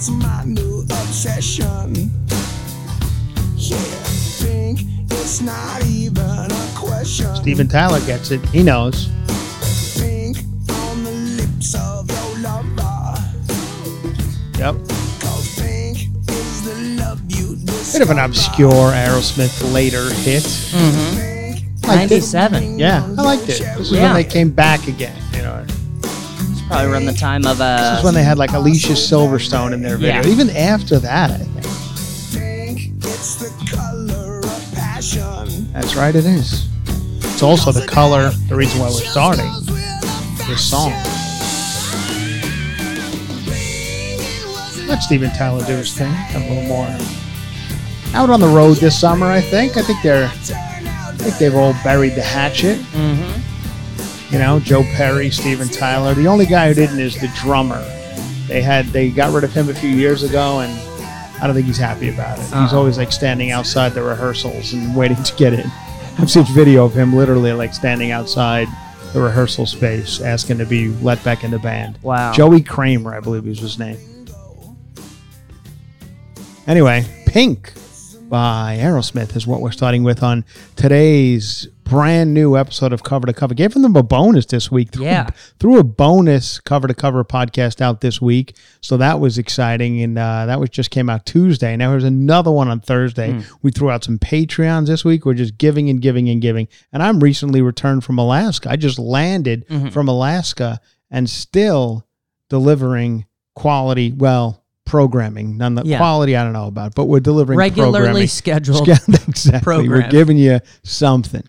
It's my new obsession. Yeah, think it's not even a question. Steven Tyler gets it. He knows. Think on the lips of your lover. Yep. Cause think is the love you Bit of an obscure Aerosmith later hit. Mm-hmm. Liked it. 97. Yeah, I liked it. This is Yeah. when they came back again. You know, It's probably around the time of uh, this is when they had like Alicia Silverstone in their video. Yeah. Even after that, I think. think it's the color of passion. That's right. It is. It's also the color. The reason why we're starting this song. Let Steven Tyler do his thing. A little more out on the road this summer. I think. I think they're. I think they've all buried the hatchet. Mm-hmm. You know, Joe Perry, Steven Tyler. The only guy who didn't is the drummer. They had they got rid of him a few years ago, and I don't think he's happy about it. He's Uh-uh. always like standing outside the rehearsals and waiting to get in. I've seen video of him literally like standing outside the rehearsal space, asking to be let back in the band. Wow. Joey Kramer, I believe was his name. Anyway, Pink by Aerosmith is what we're starting with on today's brand new episode of Cover to Cover. Gave them a bonus this week. Threw, Yeah. threw a bonus Cover to Cover podcast out this week. So that was exciting. And uh, that was just came out Tuesday. Now there's another one on Thursday. We threw out some Patreons this week. We're just giving and giving and giving. And I'm recently returned from Alaska. I just landed from Alaska and still delivering quality, well, programming. None the Yeah. quality I don't know about, but we're delivering regularly programming. scheduled. exactly. We're giving you something.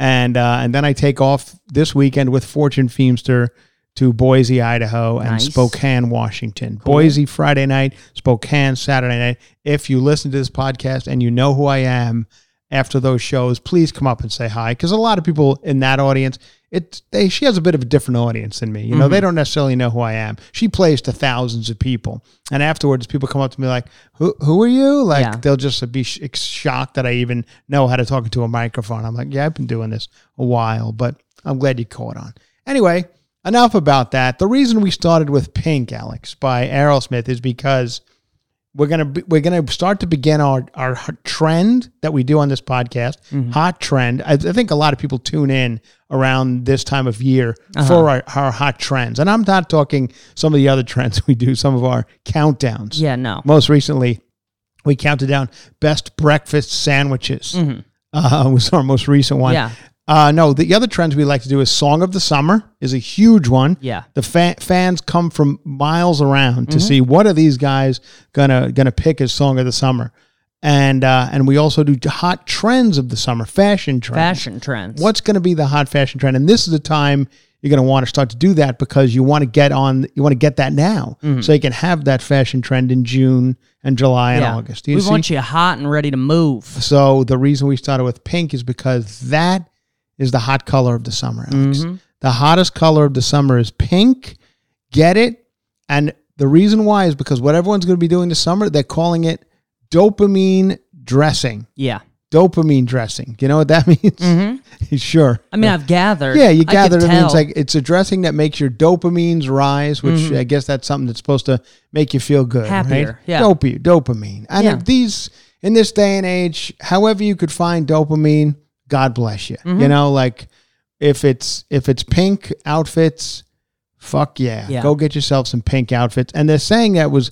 And uh, and then I take off this weekend with Fortune Feemster to Boise, Idaho, and Nice. Spokane, Washington. Boise Friday night, Spokane Saturday night. If you listen to this podcast and you know who I am after those shows, please come up and say hi. Because a lot of people in that audience, It's they. She has a bit of a different audience than me. You know, they mm-hmm. don't necessarily know who I am. She plays to thousands of people, and afterwards, people come up to me like, "Who who are you?" Like Yeah. they'll just be sh- shocked that I even know how to talk into a microphone. I'm like, "Yeah, I've been doing this a while, but I'm glad you caught on." Anyway, enough about that. The reason we started with Pink, Alex, by Aerosmith, is because we're gonna be, we're gonna start to begin our our trend that we do on this podcast, mm-hmm. hot trend. I, I think a lot of people tune in around this time of year uh-huh. for our, our hot trends, and I'm not talking some of the other trends we do, some of our countdowns. Yeah, no. Most recently, we counted down best breakfast sandwiches. Mm-hmm. Uh, was our most recent one. Yeah. Uh, no, the other trends we like to do is song of the summer is a huge one. Yeah. The fa- fans come from miles around to see what are these guys gonna gonna pick as song of the summer, and uh, and we also do hot trends of the summer, fashion trends. Fashion trends. What's to be the hot fashion trend? And this is the time you're to want to start to do that because you want to get on. You want to get that now, so you can have that fashion trend in June and July and yeah. August. We see? want you hot and ready to move. So the reason we started with pink is because that is the hot color of the summer, Alex. Mm-hmm. The hottest color of the summer is pink. Get it? And the reason why is because what everyone's going to be doing this summer, they're calling it dopamine dressing. Yeah. Dopamine dressing. You know what that means? sure. Mm-hmm. I mean, I've gathered. Yeah, you I gather it. It's like it's a dressing that makes your dopamines rise, which Mm-hmm. I guess that's something that's supposed to make you feel good, Happier, right? yeah. Dopamine, and Yeah. these in this day and age, however you could find dopamine, God bless you. Mm-hmm. You know, like if it's if it's pink outfits, fuck yeah, Yeah. go get yourself some pink outfits. And they're saying that was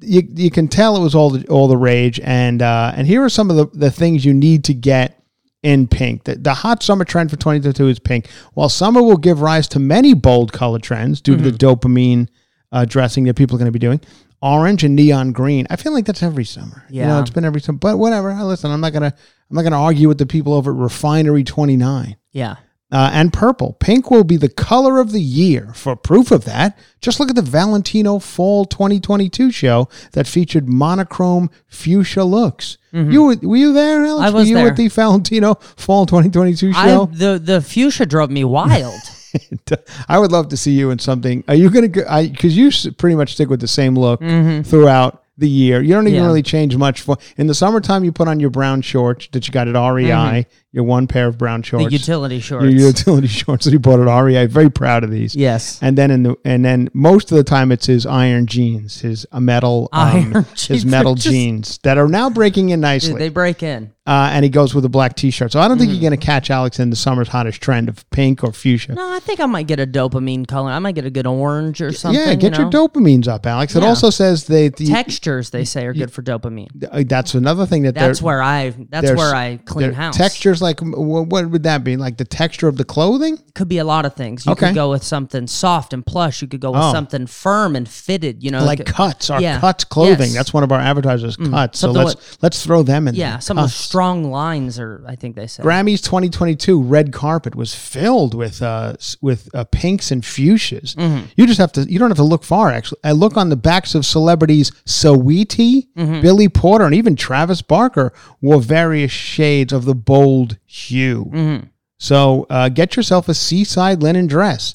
you you can tell it was all the all the rage and uh and here are some of the, the things you need to get in pink. The, the hot summer trend for 2022 is pink. While summer will give rise to many bold color trends due to the Mm-hmm. dopamine uh, dressing that people are going to be doing, orange and neon green. I feel like that's every summer. You know, Yeah. it's been every summer. But whatever. Listen, I'm not gonna I'm not gonna argue with the people over at Refinery 29 yeah. uh, and purple. Pink will be the color of the year. For proof of that, just look at the Valentino Fall 2022 show that featured monochrome fuchsia looks. You were, were you there, Alex? Mm-hmm. I was were you there. at the Valentino Fall 2022 I, show? the the fuchsia drove me wild. I would love to see you in something. Are you going to go? I Because you pretty much stick with the same look Mm-hmm. throughout the year. You don't even Yeah. really change much. For in the summertime, you put on your brown shorts that you got at REI. Your one pair of brown Mm-hmm. the utility shorts. your utility shorts that he bought at REI. Very proud of these. yes. And then in the and then most of the time it's his iron jeans, his uh, metal um, Iron his jeans. metal Just- jeans that are now breaking in nicely. They break in. uh, and he goes with a black t-shirt. So I don't think Mm. you're going to catch Alex in the summer's hottest trend of pink or fuchsia. No, I think I might get a dopamine color. I might get a good orange or something. yeah, get you your dopamines up, Alex. It Yeah. also says that the, Textures they say are good for dopamine. that's another thing that That's where I. That's where I clean house. Textures like what would that be? Like the texture of the clothing? could be a lot of things. You Okay. could go with something soft and plush. You could go with Oh. something firm and fitted. You know, like could- cuts, our yeah. cuts clothing. Yes. Mm. That's one of our advertisers, cuts. So let's let's throw them in. yeah, some of the strong lines are. I think they said Grammys 2022 red carpet was filled with uh with uh, pinks and fuchsias. Mm-hmm. You just have to you don't have to look far actually. I look on the backs of celebrities Saweetie, Mm-hmm. Billy Porter and even Travis Barker wore various shades of the bold hue. Mm-hmm. So uh, get yourself a seaside linen dress.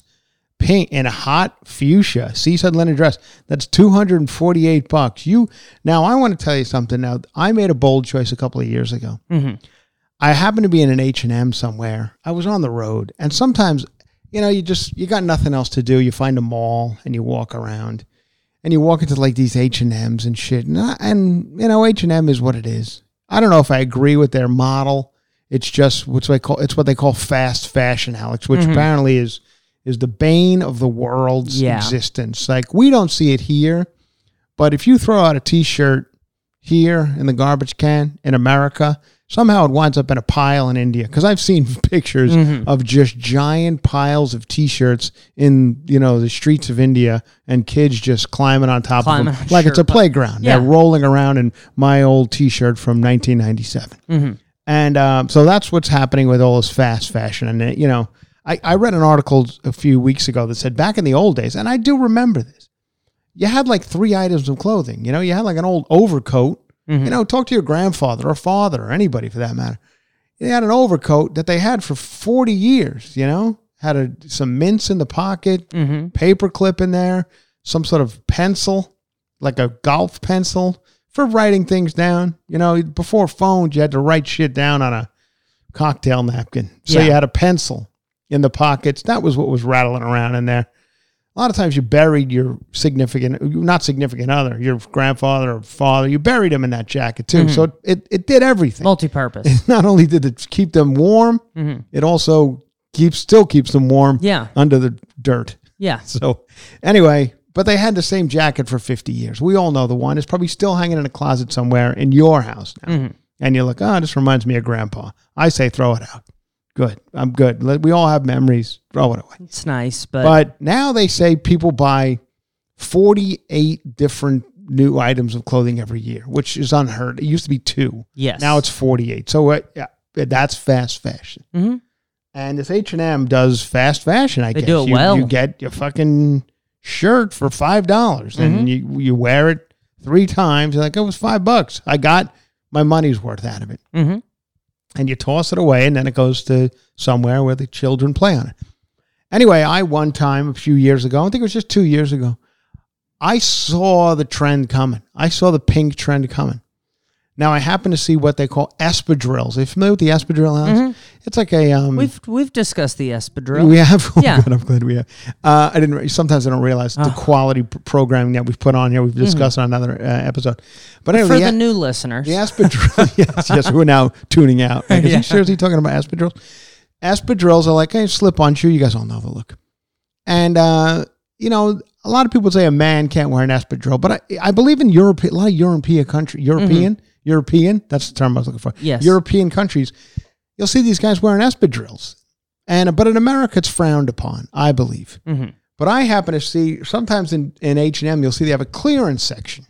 Pink and a hot fuchsia seaside linen dress. That's 248 bucks. You now I want to tell you something now. I made a bold choice a couple of years ago. I happened to be in an H and M somewhere. I was on the road, and sometimes, you know, you just you got nothing else to do. You find a mall and you walk around, and you walk into like these H and M's and shit. And, I- and you know, H and M is what it is. I don't know if I agree with their model. It's just what's what I call it's what they call fast fashion, Alex, which mm-hmm. apparently is is the bane of the world's Yeah. existence. Like we don't see it here, but if you throw out a T-shirt here in the garbage can in America, somehow it winds up in a pile in India. Because I've seen pictures mm-hmm. of just giant piles of T-shirts in you know the streets of India, and kids just climbing on top Climbing of them like it's a playground. Yeah. They're rolling around in my old T-shirt from 1997. Mm-hmm. And um, so that's what's happening with all this fast fashion. And, you know, I, I read an article a few weeks ago that said back in the old days, and I do remember this, you had like three items of clothing. You know, you had like an old overcoat. You know, talk to your grandfather or father or anybody for that matter. They had an overcoat that they had for 40 years, you know? had a, some mints in the pocket, Mm-hmm. paper clip in there, some sort of pencil, like a golf pencil for writing things down. You know, before phones, you had to write shit down on a cocktail napkin. So Yeah. you had a pencil in the pockets. That was what was rattling around in there. A lot of times you buried your significant, not significant other, your grandfather or father, you buried him in that jacket too. Mm-hmm. So it, it, it did everything. Multi-purpose. Not only did it keep them warm, it also keeps still keeps them warm Mm-hmm. Yeah. under the dirt. Yeah. So anyway, but they had the same jacket for 50 years. We all know the one. It's probably still hanging in a closet somewhere in your house now. Mm-hmm. And you're like, oh, this reminds me of grandpa. I say throw it out. Good. I'm good. Let- We all have memories. Throw it away. It's nice, but, But now they say people buy 48 different new items of clothing every year, which is unheard. It used to be two. yes. Now it's 48. So uh, yeah, that's fast fashion. Mhm. And this H&M does fast fashion, I They guess. do it you, well. You get your fucking shirt for $5 Mm-hmm. and you, you wear it three times. You're like, it was five bucks. I got my money's worth out of it. Mhm. And you toss it away and then it goes to somewhere where the children play on it. Anyway, I one time a few years ago, I think it was just two years ago, I saw the trend coming. I saw the pink trend coming. Now I happen to see what they call espadrilles. Are you familiar with the espadrille house? It's like a um, Mm-hmm. we've we've discussed the espadrille. we have. Oh, Yeah. good, I'm glad we have. Uh, I didn't. Sometimes I don't realize the Oh. quality p- programming that we've put on here. We've discussed on another uh, episode. But anyway, Mm-hmm. For the, the new listeners. the espadrille. yes, yes, who are now tuning out. Like, is Yeah. he seriously talking about espadrilles? Espadrilles are like a slip-on shoe. You guys all know the look. And uh, you know, a lot of people say a man can't wear an espadrille, but I, I believe in Europe. A lot of European country, European, European. That's the term I was looking for. Mm-hmm. Yes. European countries. You'll see these guys wearing espadrilles, and but in America it's frowned upon. I believe. Mhm. But I happen to see sometimes in in H and M you'll see they have a clearance section,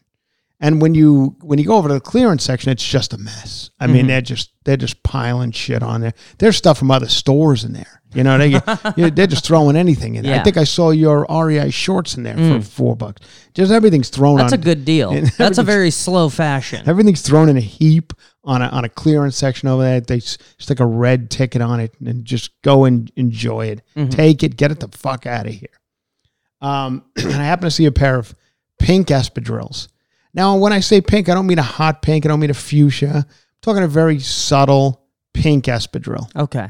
and when you when you go over to the clearance section, it's just a mess. I Mm-hmm. mean, they're just they're just piling shit on there. There's stuff from other stores in there. You know, they you know, they're just throwing anything in there. I Yeah. Mm. think I saw your REI shorts in there for four bucks. Just everything's thrown. That's a good deal. That's a very slow fashion. Everything's thrown in a heap on a on a clearance section over there. They stick a red ticket on it and just go and enjoy it. Mm-hmm. Take it, get it the fuck out of here. Um, and I happen to see a pair of pink espadrilles. Now, when I say pink, I don't mean a hot pink. I don't mean a fuchsia. I'm talking a very subtle pink espadrille. Okay.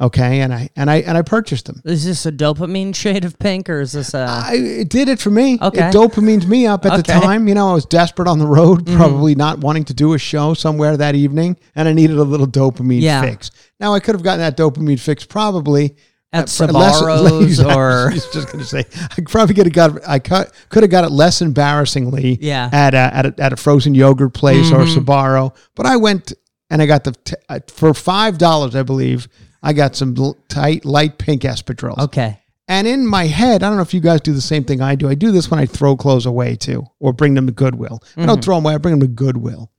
Okay, and I and I and I purchased them. Is this a dopamine shade of pink or is this a I, it did it for me. Okay. It dopamine's me up at the Okay. Mm-hmm. time. You know, I was desperate on the road, probably not wanting to do a show somewhere that evening, and I needed a little dopamine Yeah. fix. Now, I could have gotten that dopamine fix probably at for less- Sbarro's I or was just going to say, I probably could have got, I could have got it less embarrassingly Yeah. at a, at a, at a frozen yogurt place or Mhm. Sbarro. But I went and I got the, t- uh, for $5, I believe, I got some l- tight, light pink espadrilles. Okay. And in my head, I don't know if you guys do the same thing I do. I do this when I throw clothes away too, or bring them to Goodwill. I don't throw them away. I bring them to Goodwill.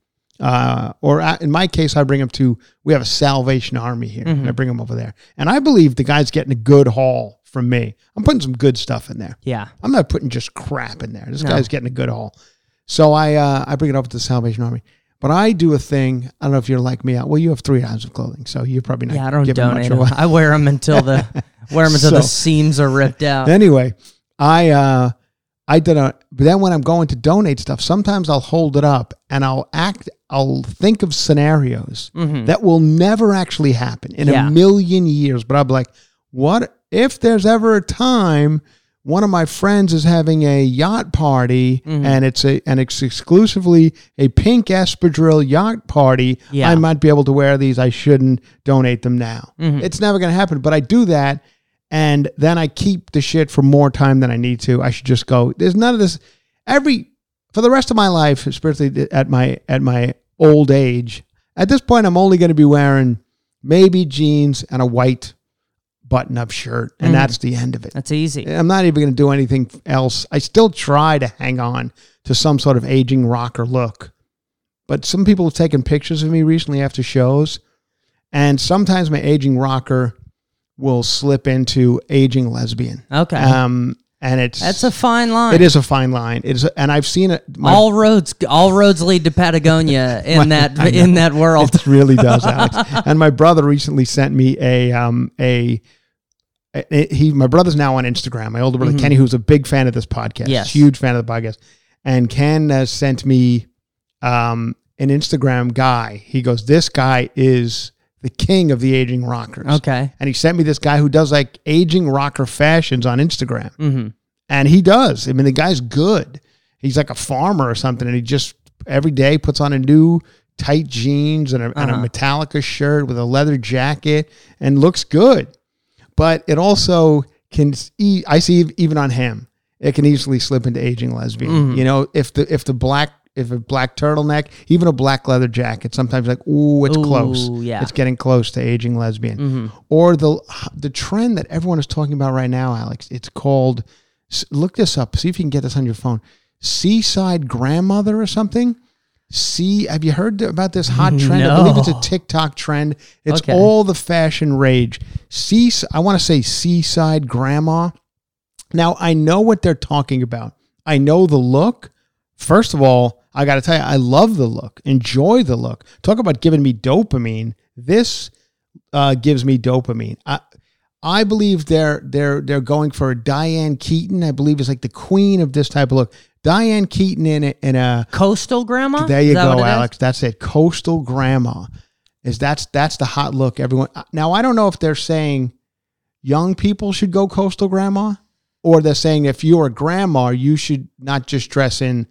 Uh, or uh, in my case, I bring them to. We have a Salvation Army here, and I bring them over there. And I believe the guy's getting a good haul from me. I'm putting some good stuff in there. Yeah. I'm not putting just crap in there. This No. guy's getting a good haul. So I uh, I bring it over to the Salvation Army. But I do a thing. I don't know if you're like me. Well, you have three items of clothing, so you're probably not. Yeah, I don't donate them. I wear them until the wear them until the seams are ripped out. Anyway, I uh I did a but then when I'm going to donate stuff, sometimes I'll hold it up and I'll act I'll think of scenarios mm-hmm. that will never actually happen in Yeah. a million years. But I'll be like, what if there's ever a time one of my friends is having a yacht party mm-hmm. and it's a and it's exclusively a pink espadrille yacht party. Yeah. I might be able to wear these. I shouldn't donate them now. Mm-hmm. It's never going to happen. But I do that, and then I keep the shit for more time than I need to. I should just go. There's none of this. Every for the rest of my life, especially at my at my old age. At this point, I'm only going to be wearing maybe jeans and a white button-up shirt, and mm. that's the end of it. That's easy. I'm not even going to do anything else. I still try to hang on to some sort of aging rocker look. But some people have taken pictures of me recently after shows, and sometimes my aging rocker will slip into aging lesbian. Okay. Um, and it's That's a fine line. it is a fine line. It is, and I've seen it. my- all roads all roads lead to Patagonia in that in that world. It really does, Alex. and my brother recently sent me a um a it- he my brother's now on Instagram. My older brother Kenny, who's a big fan of this podcast, Mm-hmm. Yes. huge fan of the podcast, and Ken uh, sent me um, an Instagram guy. He goes, "This guy is the king of the aging rockers." Okay. and he sent me this guy who does like aging rocker fashions on Instagram, Mm-hmm. and he does. I mean, the guy's good. He's like a farmer or something, and he just every day puts on a new tight jeans and a, and a Uh-huh. Metallica shirt with a leather jacket and looks good. But it also can. e- I see even on him, it can easily slip into aging lesbian. Mm-hmm. You know, if the if the black if a black turtleneck, even a black leather jacket, sometimes like ooh, it's close. Yeah. It's getting close to aging lesbian. Mm-hmm. Or the the trend that everyone is talking about right now, Alex. It's called. Look this up. See if you can get this on your phone. Seaside grandmother or something. See, have you heard about this hot trend? I believe it's a TikTok trend. It's Okay. all the fashion rage. Sea, I want to say seaside grandma. Now I know what they're talking about. I know the look. First of all, I got to tell you, I love the look. Enjoy the look. Talk about giving me dopamine. This uh, gives me dopamine. I, I believe they're they're they're going for Diane Keaton. I believe is like the queen of this type of look. Diane Keaton in a, in a Coastal grandma. There you that go, it is? Alex. That's it. Coastal grandma is that's that's the hot look. Everyone now. I don't know if they're saying young people should go coastal grandma, or they're saying if you're a grandma, you should not just dress in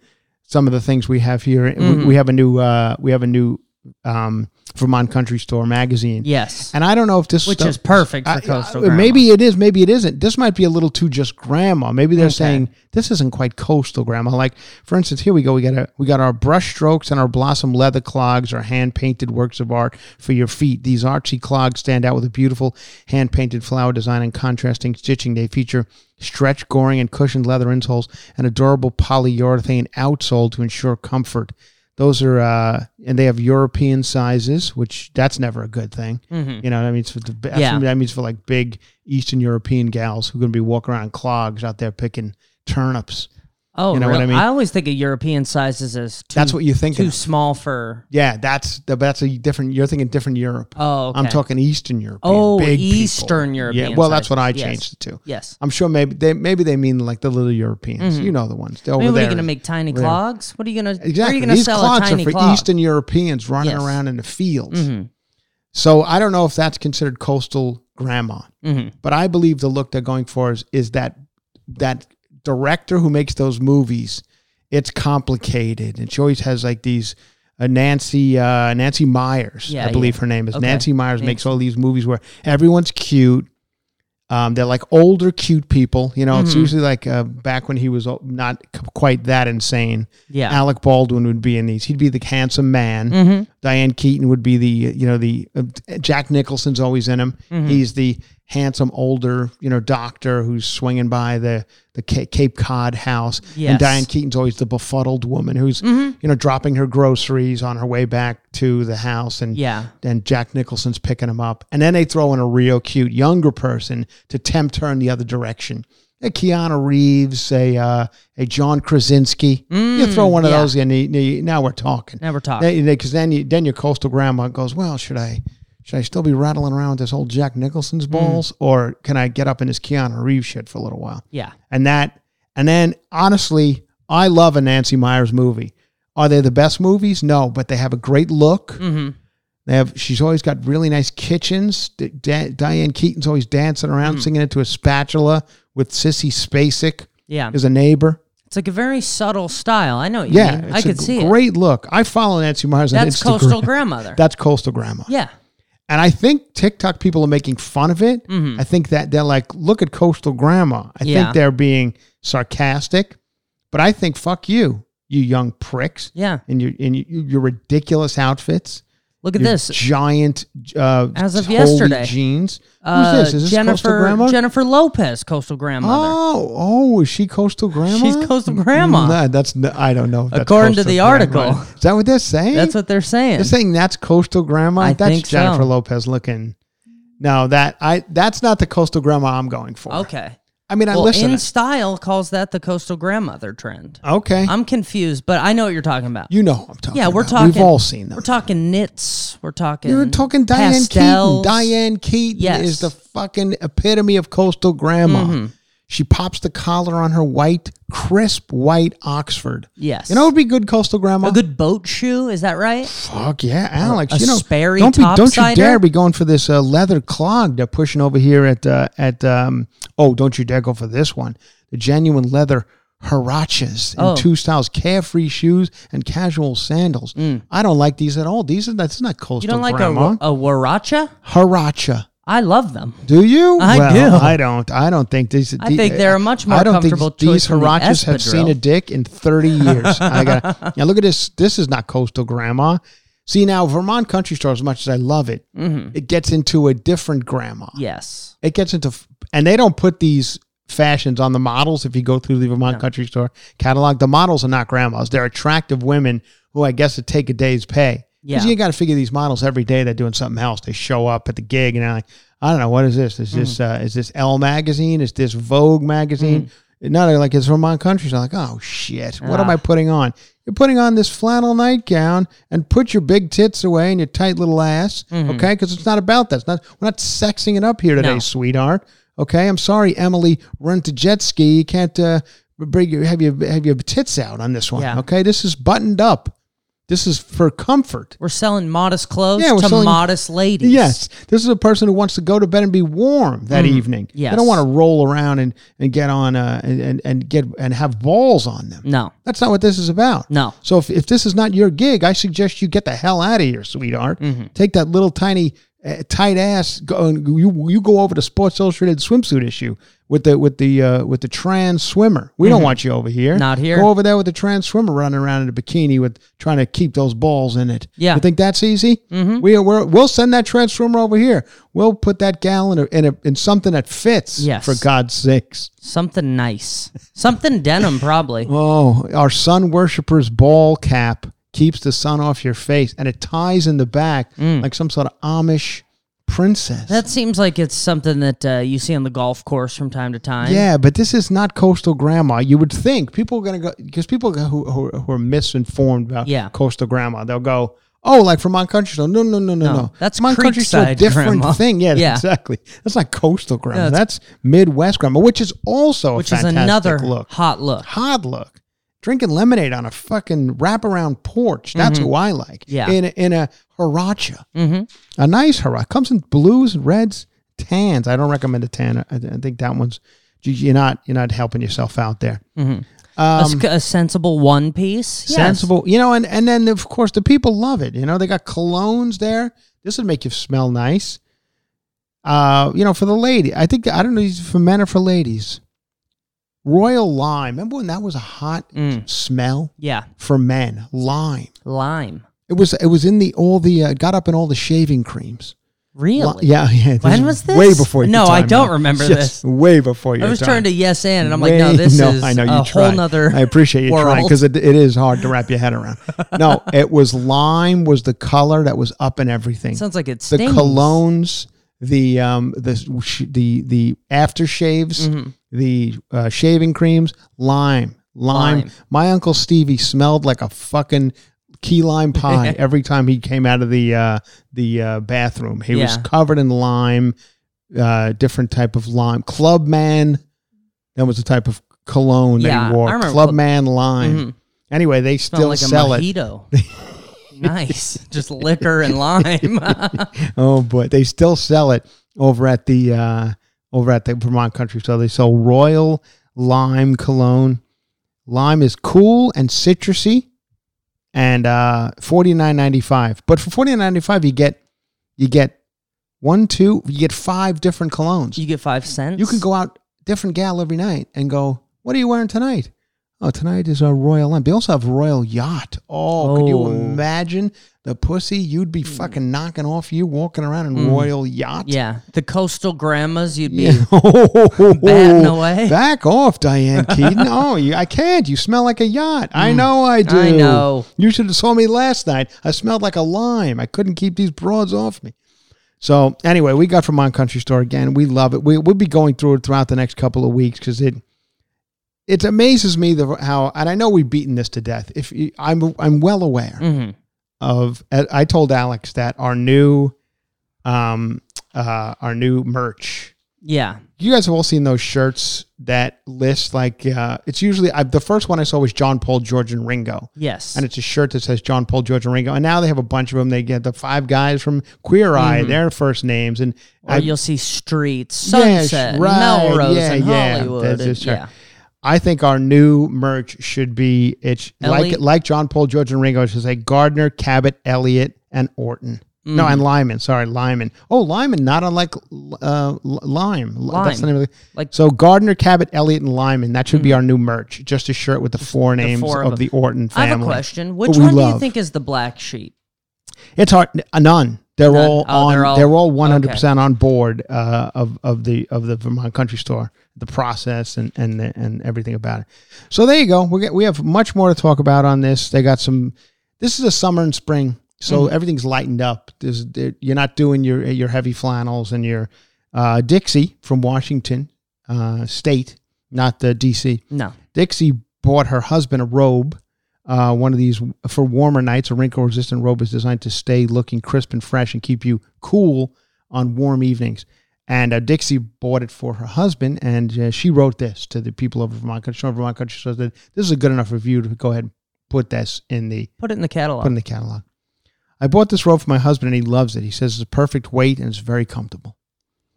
some of the things we have here. We- Mm-hmm. We, have a new uh, we have a new um, Vermont Country Store magazine. Yes. And I don't know if this Which stuff- is perfect for I- coastal I- Maybe it is, maybe it isn't. This might be a little too just grandma. Maybe they're Okay. saying this isn't quite coastal grandma. Like for instance, here we go. We got a we got our brush strokes and our blossom leather clogs, our hand painted works of art for your feet. These artsy clogs stand out with a beautiful hand painted flower design and contrasting stitching. They feature stretch, goring, and cushioned leather insoles and a durable polyurethane outsole to ensure comfort. Those are, uh, and they have European sizes, which that's never a good thing. You know, that means for the Yeah. that means for like big Eastern European gals who are going to be walking around clogs out there picking turnips. Oh, You know what? I mean? I always think of European sizes as too, That's what you think Too of. small for. Yeah, that's that's a different. You're thinking different Europe. Oh, okay. I'm talking Eastern Europe. Oh, big people. Eastern European Yeah, well, that's what I sizes. Yes. changed it to. Yes. I'm sure maybe they maybe they mean like the little Europeans. You know the ones. They're I over what are you going to make tiny there. clogs? What are you going to? Exactly. Where are you to These sell clogs a tiny are for clog? Eastern Europeans running Yes. around in the fields. Mhm. So I don't know if that's considered coastal grandma, Mhm. but I believe the look they're going for is, is that that director who makes those movies. It's complicated, and she always has like these. Uh, Nancy uh, Nancy Meyers, Yeah, I believe yeah. her name is Okay. Nancy Meyers. Makes all these movies where everyone's cute. Um, they're like older, cute people. You know, it's Mhm. usually like uh, back when he was not quite that insane. Yeah. Alec Baldwin would be in these. He'd be the handsome man. mm-hmm. Diane Keaton would be the you know the uh, Jack Nicholson's always in him. Mm-hmm. He's the handsome older you know doctor who's swinging by the the Cape Cod house. Yes. And Diane Keaton's always the befuddled woman who's Mm-hmm. you know dropping her groceries on her way back to the house and Yeah. and Jack Nicholson's picking him up. And then they throw in a real cute younger person to tempt her in the other direction. A Keanu Reeves, a uh, a John Krasinski. you throw one of Mm, yeah. those in, you- you- now we're talking. Now we're talking. Because then, you, then your coastal grandma goes, well, should I should I still be rattling around with this old Jack Nicholson's balls, or can I get up in this Keanu Reeves shit for a little while? Yeah. And that, and then honestly, I love a Nancy Meyers movie. Are they the best movies? No, but they have a great look. Mm-hmm. They have. She's always got really nice kitchens. D- Da- Diane Keaton's always dancing around, singing into a spatula with Sissy Spacek Yeah. as a neighbor. It's like a very subtle style. I know what you Yeah, mean. I could see it. Great look. I follow Nancy Meyers on That's Instagram. coastal grandmother. That's coastal grandma. yeah. And I think TikTok people are making fun of it. Mhm. I think that they're like, look at coastal grandma. I Yeah. think they're being sarcastic, but I think fuck you, you young pricks, Yeah. and your and your, your ridiculous outfits. Look at your this. giant. Uh, As of yesterday. jeans. Uh, Who's this? Is this coastal grandma? Jennifer Lopez, coastal grandmother. Oh, oh, is she coastal grandma? She's coastal grandma. Nah, that's I don't know. that's According to the grandma. article. is that what they're saying? That's what they're saying. They're saying that's coastal grandma. I that's think so. Jennifer Lopez looking. No, that I that's not the coastal grandma I'm going for. okay. I mean, I well, listen. InStyle calls that the coastal grandmother trend. okay, I'm confused, but I know what you're talking about. you know, what I'm talking. yeah, we're about. talking. We've all seen them. We're talking knits. We're talking. You're talking Diane pastels. Keaton. Diane Keaton Yes. is the fucking epitome of coastal grandma. Mm-hmm. She pops the collar on her white, crisp white Oxford. Yes. You know, it would be good coastal grandma. a good boat shoe. Is that right? Fuck yeah, Alex. a you know, Sperry don't be, don't you dare be going for this uh, leather clog they're pushing over here at uh, at. Um, oh, don't you dare go for this one. The genuine leather huaraches in Oh. two styles: carefree shoes and casual sandals. I don't like these at all. These are that's not coastal Mm. You don't like grandma. a, a huarache? huarache. I love them. Do you? I well, do. I don't. I don't think these. I think they're a much more I don't comfortable think these choice than the have seen a dick in thirty years. I got. Now look at this. This is not coastal grandma. See now, Vermont Country Store. As much as I love it, mm-hmm. it gets into a different grandma. Yes. It gets into, and they don't put these fashions on the models. If you go through the Vermont Country Store catalog, the models are not grandmas. They're attractive women who I guess would take a day's pay. Because Yeah. you got to figure these models every day they're doing something else. They show up at the gig and they're like, I don't know, what is this? Is this uh, is this Elle magazine? Is this Vogue magazine? No, they're like it's Vermont Country. So I'm like, oh shit, what am I putting on? You're putting on this flannel nightgown and put your big tits away and your tight little ass, okay? Because it's not about that. It's not. We're not sexing it up here today, No. sweetheart. Okay, I'm sorry, Emily. Run to jet ski. You can't uh, bring your have your have your tits out on this one. Yeah. Okay, this is buttoned up. This is for comfort. We're selling modest clothes Yeah, we're to selling- modest ladies. Yes, this is a person who wants to go to bed and be warm that evening. They Mm. don't want to roll around and, and get on uh, and, and and get and have balls on them. No. That's not what this is about. No. So if, if this is not your gig, I suggest you get the hell out of here, sweetheart. Mm-hmm. Take that little tiny uh, tight ass. Go you you go over to Sports Illustrated swimsuit issue with the with the uh, with the trans swimmer. We don't want you over here. Mm-hmm. Not here. Go over there with the trans swimmer running around in a bikini with trying to keep those balls in it. Yeah. You think that's easy? Mm-hmm. We we're, we'll send that trans swimmer over here. We'll put that gal in a, in, a, in something that fits. Yes. For God's sakes. Something nice. Something denim, probably. Oh, our sun worshippers ball cap keeps the sun off your face and it ties in the back like some sort of Amish princess. Mm. That seems like it's something that uh, you see on the golf course from time to time. yeah, but this is not coastal grandma. You would think people are going to go because people who, who, who are misinformed about Yeah. coastal grandma, they'll go, "Oh, like Vermont Country Store." No, no, no, no, No, that's Vermont Country Store, different grandma. thing. Yeah, Yeah. exactly. That's not coastal grandma. No, that's Midwest grandma, which is also Which a is another look. hot look. hot look. Drinking lemonade on a fucking wraparound porch. That's who I like. Mm-hmm. Yeah. In a, in a huarache. Mm-hmm. A nice huarache. Comes in blues, reds, tans. I don't recommend a tan. I, I think that one's you- you're not you're not helping yourself out there. A sensible one piece. Yes. Um, Sensible, you know, and and then of course the people love it. You know, they got colognes there. This would make you smell nice. Uh, you know, for the lady, I think I don't know if for men or for ladies. Royal lime. Remember when that was a hot Mm. smell Yeah. for men? Lime. Lime. It was. It was in the all the. Uh, got up in all the shaving creams. Li- Really? yeah, yeah. When was this? Way before your No, I time, don't man. remember Yes, this. Way before your I was time. trying to yes and, and I'm like, no, this no, is I know you a tried. whole nother. I appreciate you trying world. because it, it is hard to wrap your head around. No, it was lime was the color that was up in everything. Sounds like it the stings. colognes, the um, the sh- the the aftershaves, Mm-hmm. the uh, shaving creams, lime, lime, Lime. My uncle Stevie smelled like a fucking key lime pie every time he came out of the uh, the uh, bathroom. He was covered in lime, uh, different type of lime. Clubman, that was the type of cologne that he wore. Clubman lime. Mhm. Anyway, they still like a sell it. nice. Just liquor and lime. Oh boy, they still sell it over at the uh, over at the Vermont Country Store. They sell Royal Lime Cologne. Lime is cool and citrusy, and uh, forty nine ninety five. But for forty nine ninety five, you get you get one, two, you get five different colognes. you get five scents. You can go out different gal every night and go, "What are you wearing tonight?" Oh, tonight is a Royal Lime. They also have Royal Yacht. Oh, could you Oh. imagine the pussy you'd be fucking knocking off you walking around in Royal Yacht? Yeah. The coastal grandmas, you'd be. Yeah. Batting away. Back off, Diane Keaton. oh, you, I can't. You smell like a yacht. I know I do. Mm. I know. You should have saw me last night. I smelled like a lime. I couldn't keep these broads off me. So anyway, we got from Vermont Country Store again. We love it. We we'll be going through it throughout the next couple of weeks because it it amazes me the how and I know we've beaten this to death. If you, I'm I'm well aware Mm-hmm. of I told Alex that our new um uh our new merch. Yeah. You guys have all seen those shirts that list like uh it's usually I, the first one I saw was John Paul George and Ringo. Yes. And it's a shirt that says John Paul George and Ringo. And now they have a bunch of them. They get the five guys from Queer Eye, their first names. And or I, you'll see streets, sunset, right, Melrose, yeah, and yeah, Hollywood. and- yeah. I think our new merch should be it's like like John Paul George and Ringo. It should say Gardner, Cabot, Elliott, and Orton. Mm. No, and Lyman. Sorry, Lyman. Oh, Lyman, not unlike uh, L- Lime. That's the Lime. name of the. Like- so Gardner, Cabot, Elliott, and Lyman. That should be our new merch. Just a shirt with the four names four of, of the. Orton I family. have a question. Which one do you think is the black sheep? It's hard. None. They're None. all Oh, on. they're They're all- all, one hundred percent on board uh, of of the of the Vermont Country Store, the process and and and everything about it. So there you go. We get we have much more to talk about on this. They got some. This is a summer and spring, so Mm-hmm. everything's lightened up. There's there, you're not doing your your heavy flannels and your uh, Dixie from Washington uh, State, not the D.C. No. Dixie bought her husband a robe, uh, one of these for warmer nights. A wrinkle resistant robe is designed to stay looking crisp and fresh and keep you cool on warm evenings. And uh, Dixie bought it for her husband, and uh, she wrote this to the people of Vermont Country. Store. Vermont Country Store that this is a good enough review to go ahead and put this in the Put it in the catalog. put in the catalog. I bought this robe for my husband, and he loves it. He says it's a perfect weight and it's very comfortable.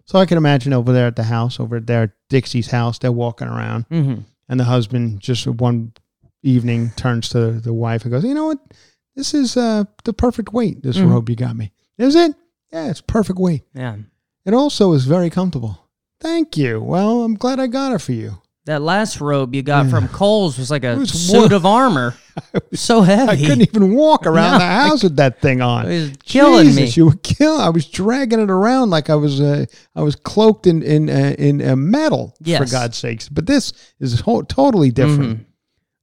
So I can imagine over there at the house, over there at Dixie's house, they're walking around mm-hmm. and the husband just one evening turns to the wife and goes, "You know what? This is uh, the perfect weight. This Mhm. robe you got me. Is it? Yeah, it's perfect weight. Yeah. It also is very comfortable. Thank you. Well, I'm glad I got it for you. That last robe you got from Kohl's was like a was suit wo- of armor. so heavy. I couldn't even walk around No, the house with that thing on. It was killing Jesus, me. You were killing. I was dragging it around like I was uh, I was cloaked in in uh, in uh, metal. yes. For God's sakes! But this is ho- totally different. Mhm.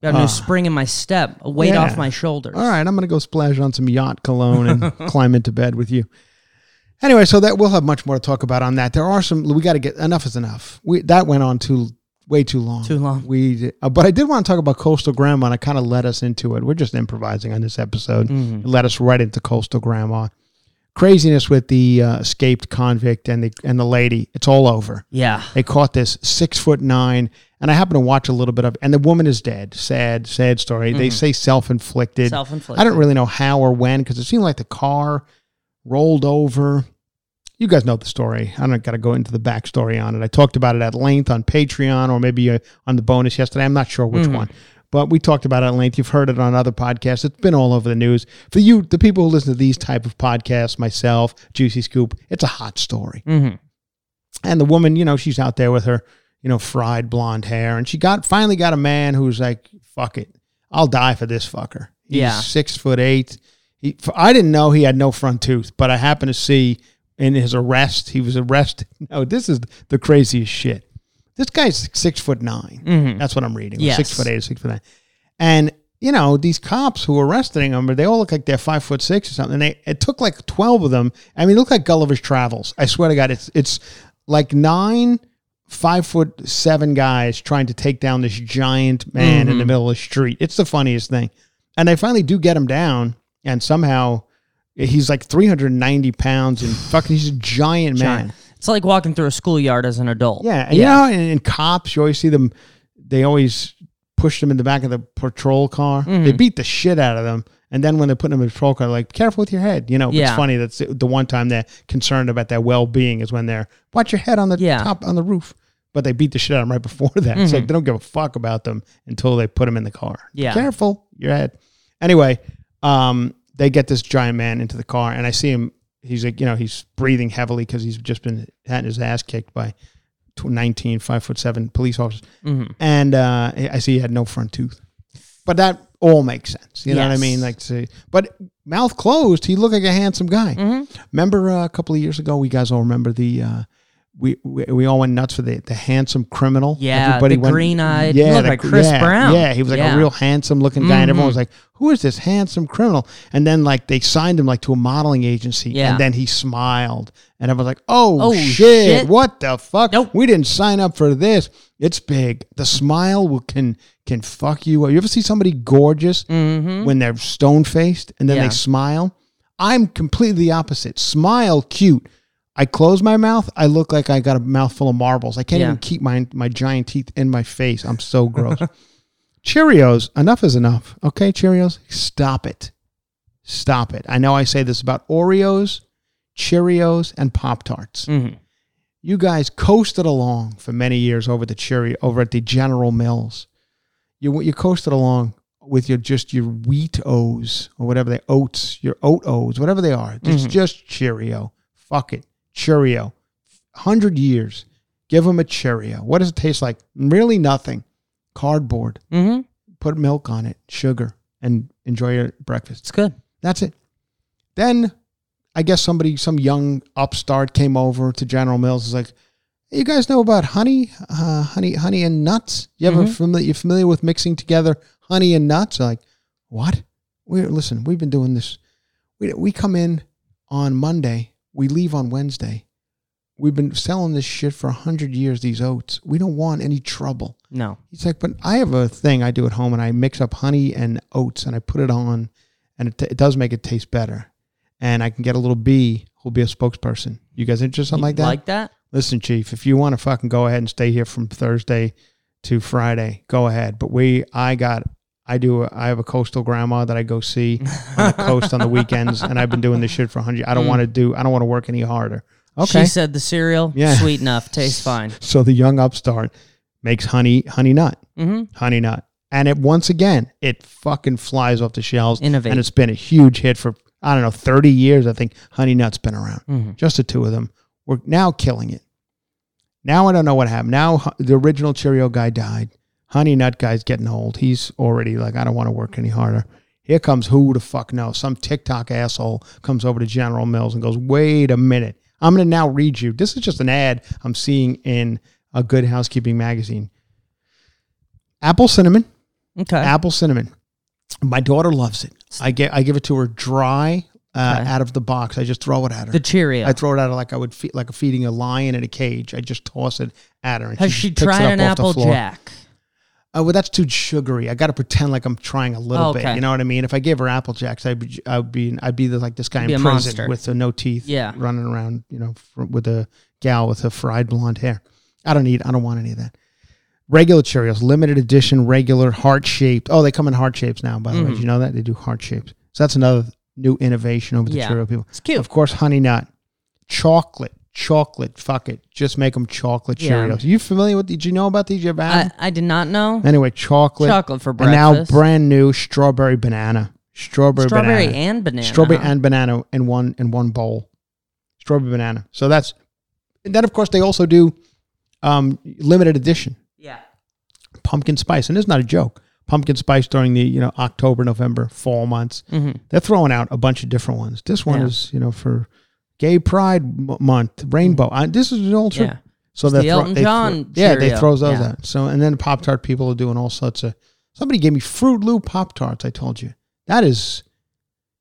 Got a new Ah. spring in my step, a weight Yeah. off my shoulders. All right, I'm gonna go splash on some yacht cologne and climb into bed with you. Anyway, so that we'll have much more to talk about on that. There are some we got to get enough is enough. We that went on too way too long. Too long. We uh, but I did want to talk about coastal grandma. and I kind of led us into it. We're just improvising on this episode. Mm-hmm. It led us right into coastal grandma. Craziness with the uh, escaped convict and the and the lady. It's all over. Yeah. They caught this six foot nine, and I happen to watch a little bit of, and the woman is dead. Sad, sad story. They say self inflicted. Self-inflicted. I don't really know how or when because it seemed like the car rolled over. You guys know the story. I don't got to go into the backstory on it. I talked about it at length on Patreon or maybe uh, on the bonus yesterday. I'm not sure which one, but we talked about it at length. You've heard it on other podcasts. It's been all over the news. For you, the people who listen to these type of podcasts, myself, Juicy Scoop, it's a hot story. Mm-hmm. And the woman, you know, she's out there with her, you know, fried blonde hair, and she got finally got a man who's like, "Fuck it, I'll die for this fucker." He's Yeah. six foot eight. He, I didn't know he had no front tooth, but I happened to see in his arrest, he was arrested. No, this is the craziest shit. This guy's six foot 9 mm-hmm. That's what I'm reading. Yes. Six foot eight, six foot nine, and you know these cops who were arresting him, they all look like they're five foot six or something. And they it took like twelve of them. I mean, it looked like Gulliver's Travels. I swear to God, it's it's like nine five foot seven guys trying to take down this giant man in the mm-hmm. middle of the street. It's the funniest thing. And they finally do get him down, and somehow he's like 390 pounds and fucking he's a giant man. Giant. It's like walking through a schoolyard as an adult. Yeah, and you know, in cops, you always see them. They always push them in the back of the patrol car. They mm-hmm. beat the shit out of them, and then when they're putting them in the patrol car, like careful with your head. You know, it's funny. That's the one time they're concerned about their well being is when they're watch your head on the Yeah. top on the roof. But they beat the shit out of them right before that. It's like they don't give a fuck about them until they put them in the car. Yeah. careful your head. Anyway, um, they get this giant man into the car, and I see him. He's like, you know, he's breathing heavily because he's just been had his ass kicked by tw- 19, five foot seven police officers. Mhm. And uh, I see he had no front tooth. But that all makes sense. You know what I mean? Like, say, but mouth closed, he looked like a handsome guy. Mhm. Remember uh, a couple of years ago, we guys all remember the uh, we, we we all went nuts for the the handsome criminal. Yeah, the green-eyed- he looked the- like Chris yeah, Brown. Yeah, he was like Yeah. a real handsome looking guy, and everyone was like, "Who is this handsome criminal?" And then like they signed him like to a modeling agency, Yeah. and then he smiled, and everyone's like, "Oh, Oh, shit, shit. what the fuck? Nope. We didn't sign up for this. It's big. The smile will can can fuck you up. You ever see somebody gorgeous Mm-hmm. when they're stone faced and then Yeah. they smile? I'm completely the opposite. Smile, cute. I close my mouth. I look like I got a mouthful of marbles. I can't Yeah. even keep my my giant teeth in my face. I'm so gross. Cheerios. Enough is enough. Okay, Cheerios. Stop it. Stop it. I know I say this about Oreos, Cheerios, and Pop Tarts. Mm-hmm. You guys coasted along for many years over the Cheerio over at the General Mills. You you coasted along with your just your wheat O's or whatever they oats, your oat O's, whatever they are. It's Mhm. just Cheerio. Fuck it, Cheerio. Hundred years, give them a Cheerio. What does it taste like? Really nothing. Cardboard. Mm-hmm. Put milk on it, sugar, and enjoy your breakfast. It's good. That's it. Then I guess somebody, some young upstart came over to General Mills. Is like, "Hey, you guys know about honey, uh, honey, honey and nuts? You ever Mhm. familiar? You familiar with mixing together honey and nuts? They're like, what? We listen. We've been doing this. We we come in on Monday. We leave on Wednesday. We've been selling this shit for a hundred years. These oats. We don't want any trouble. No. He's like, but I have a thing I do at home, and I mix up honey and oats, and I put it on, and it, it does make it taste better. And I can get a little bee who'll be a spokesperson. You guys interested in something like that? Like that? Listen, Chief, if you want to fucking go ahead and stay here from Thursday to Friday, go ahead. But we, I got, I do, I have a coastal grandma that I go see on the coast on the weekends, and I've been doing this shit for a hundred. I don't Mm. want to do, I don't want to work any harder. Okay. She said the cereal, Yeah. sweet enough, tastes fine. So the young upstart makes honey, honey nut. Mm-hmm. Honey Nut. And it once again, it fucking flies off the shelves. Innovate. And it's been a huge hit for I don't know, 30 years. I think Honey Nut's been around. Mhm. Just the two of them. We're now killing it. Now I don't know what happened. Now the original Cheerio guy died. Honey Nut guy's getting old. He's already like, I don't want to work any harder. Here comes who the fuck knows? Some TikTok asshole comes over to General Mills and goes, wait a minute. I'm going to now read you. This is just an ad I'm seeing in a Good Housekeeping magazine. Apple cinnamon, Okay. apple cinnamon. My daughter loves it. I get I give it to her dry uh, Okay. out of the box. I just throw it at her. the Cheerio. I throw it at her like I would feed, like feeding a lion in a cage. I just toss it at her. And Has she she tried an Apple. Jack? Oh, well, that's too sugary. I got to pretend like I'm trying a little bit. You know what I mean? If I gave her Apple Jacks, I'd be, I'd be, I'd be like this guy You'd in prison monster. with no teeth, Yeah. running around, you know, with a gal with a fried blonde hair. I don't need, I don't want any of that. Regular Cheerios, limited edition, regular heart shaped. Oh, they come in heart shapes now. By the way, Mhm. did you know that they do heart shapes? So that's another new innovation over the Yeah. Cheerio people. It's cute. Of course, honey nut, chocolate, chocolate. Fuck it, just make them chocolate Yeah. Cheerios. you familiar with? Did you know about these? You ever had I. I did not know. Anyway, chocolate. Chocolate for And breakfast. now brand new strawberry banana. Strawberry, Strawberry banana. and banana. Strawberry and banana in one in one bowl. Strawberry banana. So that's and then of course they also do um limited edition yeah. pumpkin spice. And it's not a joke. Pumpkin spice during the, you know, October, November, fall months. Mm-hmm. They're throwing out a bunch of different ones. This one Yeah. is, you know, for gay pride m- month, rainbow. Uh, this is also Yeah. so they're the Elton they throw- John yeah, they throws those Yeah. out. So and then Pop Tart people are doing all sorts of. Somebody gave me Froot Loop Pop Tarts. I told you that is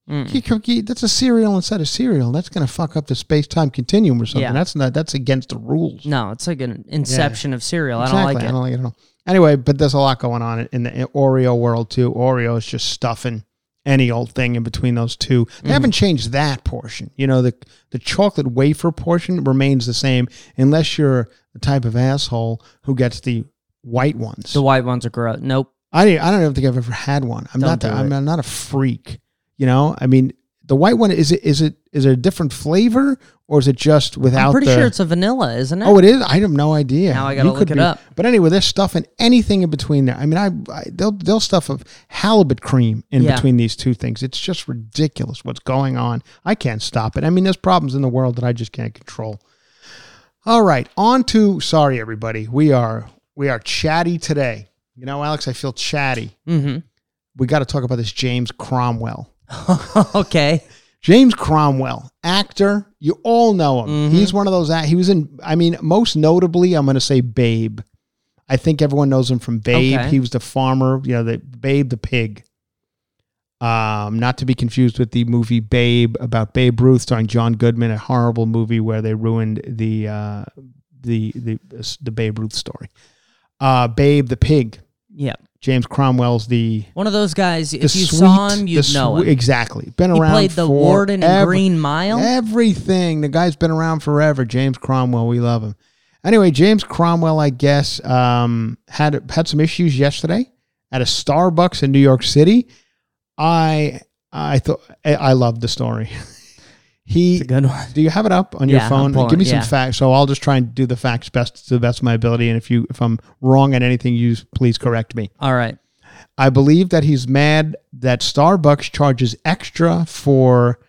Mm. you can- you- that's a cereal instead of cereal. That's gonna fuck up the space time continuum or something. Yeah. That's not that's against the rules. No, it's like an inception of cereal. Exactly. I don't like it. I don't like it at all. Anyway, but there's a lot going on in the Oreo world too. Oreo is just stuffing any old thing in between those two. They Mm-hmm. haven't changed that portion. You know, the the chocolate wafer portion remains the same unless you're the type of asshole who gets the white ones. The white ones are gross. Nope. I I don't think I've ever had one. I'm Don't not do I'm not a freak. You know, I mean, the white one is it is it is it a different flavor or is it just without? I'm pretty the, sure it's a vanilla, isn't it? Oh, it is. I have no idea. Now I gotta You could look it be- up. But anyway, they're stuffing anything in between there. I mean, I, I they'll they'll stuff a halibut cream in Yeah. between these two things. It's just ridiculous what's going on. I can't stop it. I mean, there's problems in the world that I just can't control. All right, on to sorry everybody. We are we are chatty today. You know, Alex, I feel chatty. Mm-hmm. We got to talk about this James Cromwell. okay. James Cromwell, actor. You all know him. Mm-hmm. He's one of those. He was in. I mean, most notably, I'm going to say Babe. I think everyone knows him from Babe. Okay. He was the farmer. You know, the Babe the pig. Um, not to be confused with the movie Babe about Babe Ruth, starring John Goodman, a horrible movie where they ruined the uh, the the the Babe Ruth story. Uh, Babe the pig. Yeah. James Cromwell's the One of those guys, if you sweet- saw him, you'd know swe- him. Exactly. Been He around. played the warden in. Green Mile. Everything. The guy's been around forever. James Cromwell. We love him. Anyway, James Cromwell, I guess, um, had had some issues yesterday at a Starbucks in New York City. I I thought I loved the story. he It's a good one. do you have it up on Yeah, your phone? pulling Give me some yeah. facts. So I'll just try and do the facts best to the best of my ability. And if you if I'm wrong at anything, you please correct me. All right. I believe that he's mad that Starbucks charges extra for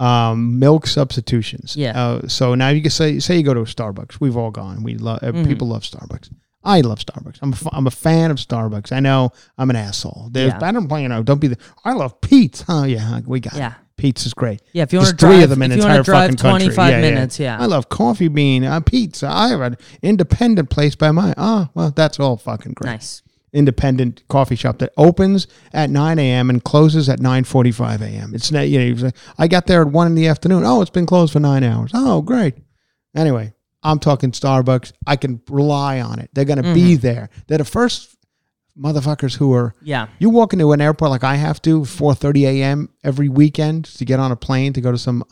um, milk substitutions. Yeah. Uh, so now you can say say you go to Starbucks. We've all gone. We love Mm-hmm. people love Starbucks. I love Starbucks. I'm a, f- I'm a fan of Starbucks. I know I'm an asshole. There's, Yeah. I don't you know. Don't be the. I love Peet's. Oh yeah, we got Yeah. it. Peet's is great. Yeah, if you wanna three drive- of them in if the you wanna entire fucking country. 25 minutes, yeah. I love Coffee Bean, uh, pizza. I have an independent place by my. Oh well, that's all fucking great Nice. independent coffee shop that opens at 9 a.m. and closes at 9:45 a.m. It's not, you know, you say, I got there at one in the afternoon. Oh, it's been closed for nine hours. Oh, great. Anyway, I'm talking Starbucks. I can rely on it. They're going to be there. They're the first motherfuckers who are. Yeah. You walk into an airport like I have to, 4:30 a.m. every weekend to get on a plane to go to some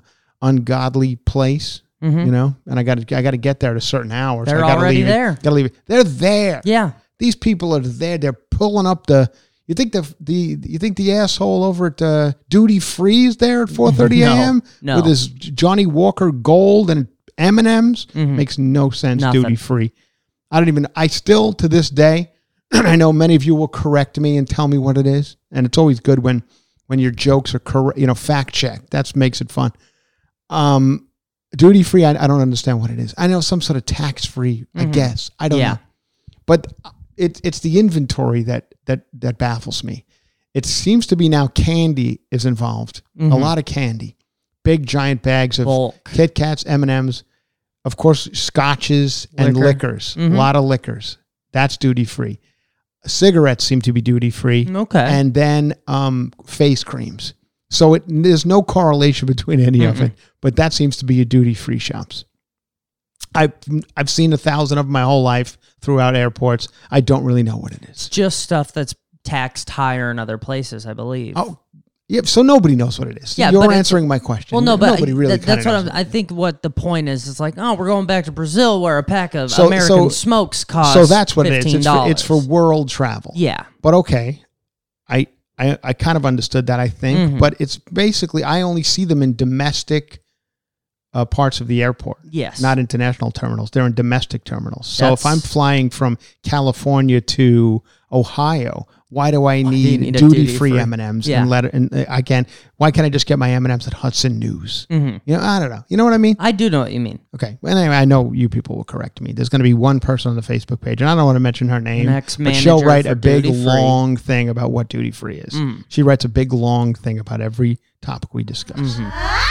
ungodly place. You know, and I got to I got to get there at a certain hour. Mm-hmm. They're I gotta already leave there. Gotta leave it. They're there. Yeah. These people are there. They're pulling up the. You think the the you think the asshole over at uh, duty free is there at four thirty No, a.m. no. with his Johnnie Walker Gold and M and M's? Makes no sense. Mm-hmm. Nothing. Duty free. I don't even. I still to this day. I know many of you will correct me and tell me what it is, and it's always good when when your jokes are correct. You know, fact checked. That makes it fun. Um, duty free. I, I don't understand what it is. I know some sort of tax free. I guess I don't Mm-hmm. Yeah. know but it, it's the inventory that that that baffles me. It seems to be now candy is involved. A lot of candy, big giant bags of Mm-hmm. Bulk. Kit Kats, M and M's, of course, scotches and Liquor. liquors. Mhm. A lot of liquors. That's duty free. Cigarettes seem to be duty free. Okay. And then um, face creams. So it, there's no correlation between any of it, but that seems to be a duty free shops. I've I've seen a thousand of them my whole life throughout airports. I don't really know what it is. Just stuff that's taxed higher in other places, I believe. Oh, yeah. So nobody knows what it is. Yeah, you're answering my question. Well, no, but nobody really. that- that's what knows I'm, I think. What the point is, it's like, oh, we're going back to Brazil, where a pack of So- American so- smokes cost. So that's what it is. It's for, it's for world travel. yeah, But okay, I I, I kind of understood that. I think, Mhm. but it's basically I only see them in domestic uh, parts of the airport. yes, not international terminals. They're in domestic terminals. So if I'm flying from California to Ohio, why do I need, need duty duty-free? M and M's Yeah. and let? And uh, I can. Why can't I just get my M and M's at Hudson News? Mhm. You know, I don't know. You know what I mean? I do know what you mean. Okay. Well, anyway, I know you people will correct me. There's going to be one person on the Facebook page, and I don't want to mention her name, but she'll write a big long thing about what duty free is. Mm. She writes a big long thing about every topic we discuss. Mm-hmm.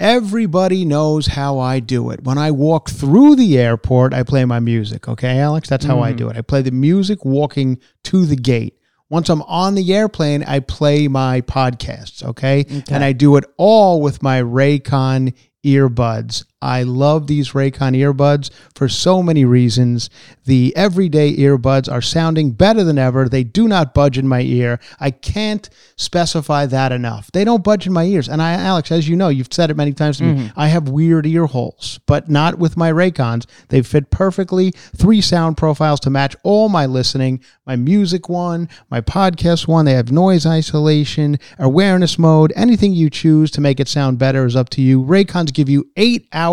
Everybody knows how I do it. When I walk through the airport, I play my music. Okay, Alex? That's how Mm-hmm. I do it. I play the music walking to the gate. Once I'm on the airplane, I play my podcasts. Okay. And I do it all with my Raycon earbuds. I love these Raycon earbuds for so many reasons. The everyday earbuds are sounding better than ever. They do not budge in my ear. I can't specify that enough. They don't budge in my ears. And I, Alex, as you know, you've said it many times to me, mm-hmm. I have weird ear holes, but not with my Raycons. They fit perfectly. Three sound profiles to match all my listening my music one, my podcast one. They have noise isolation, awareness mode, anything you choose to make it sound better is up to you. Raycons give you eight hours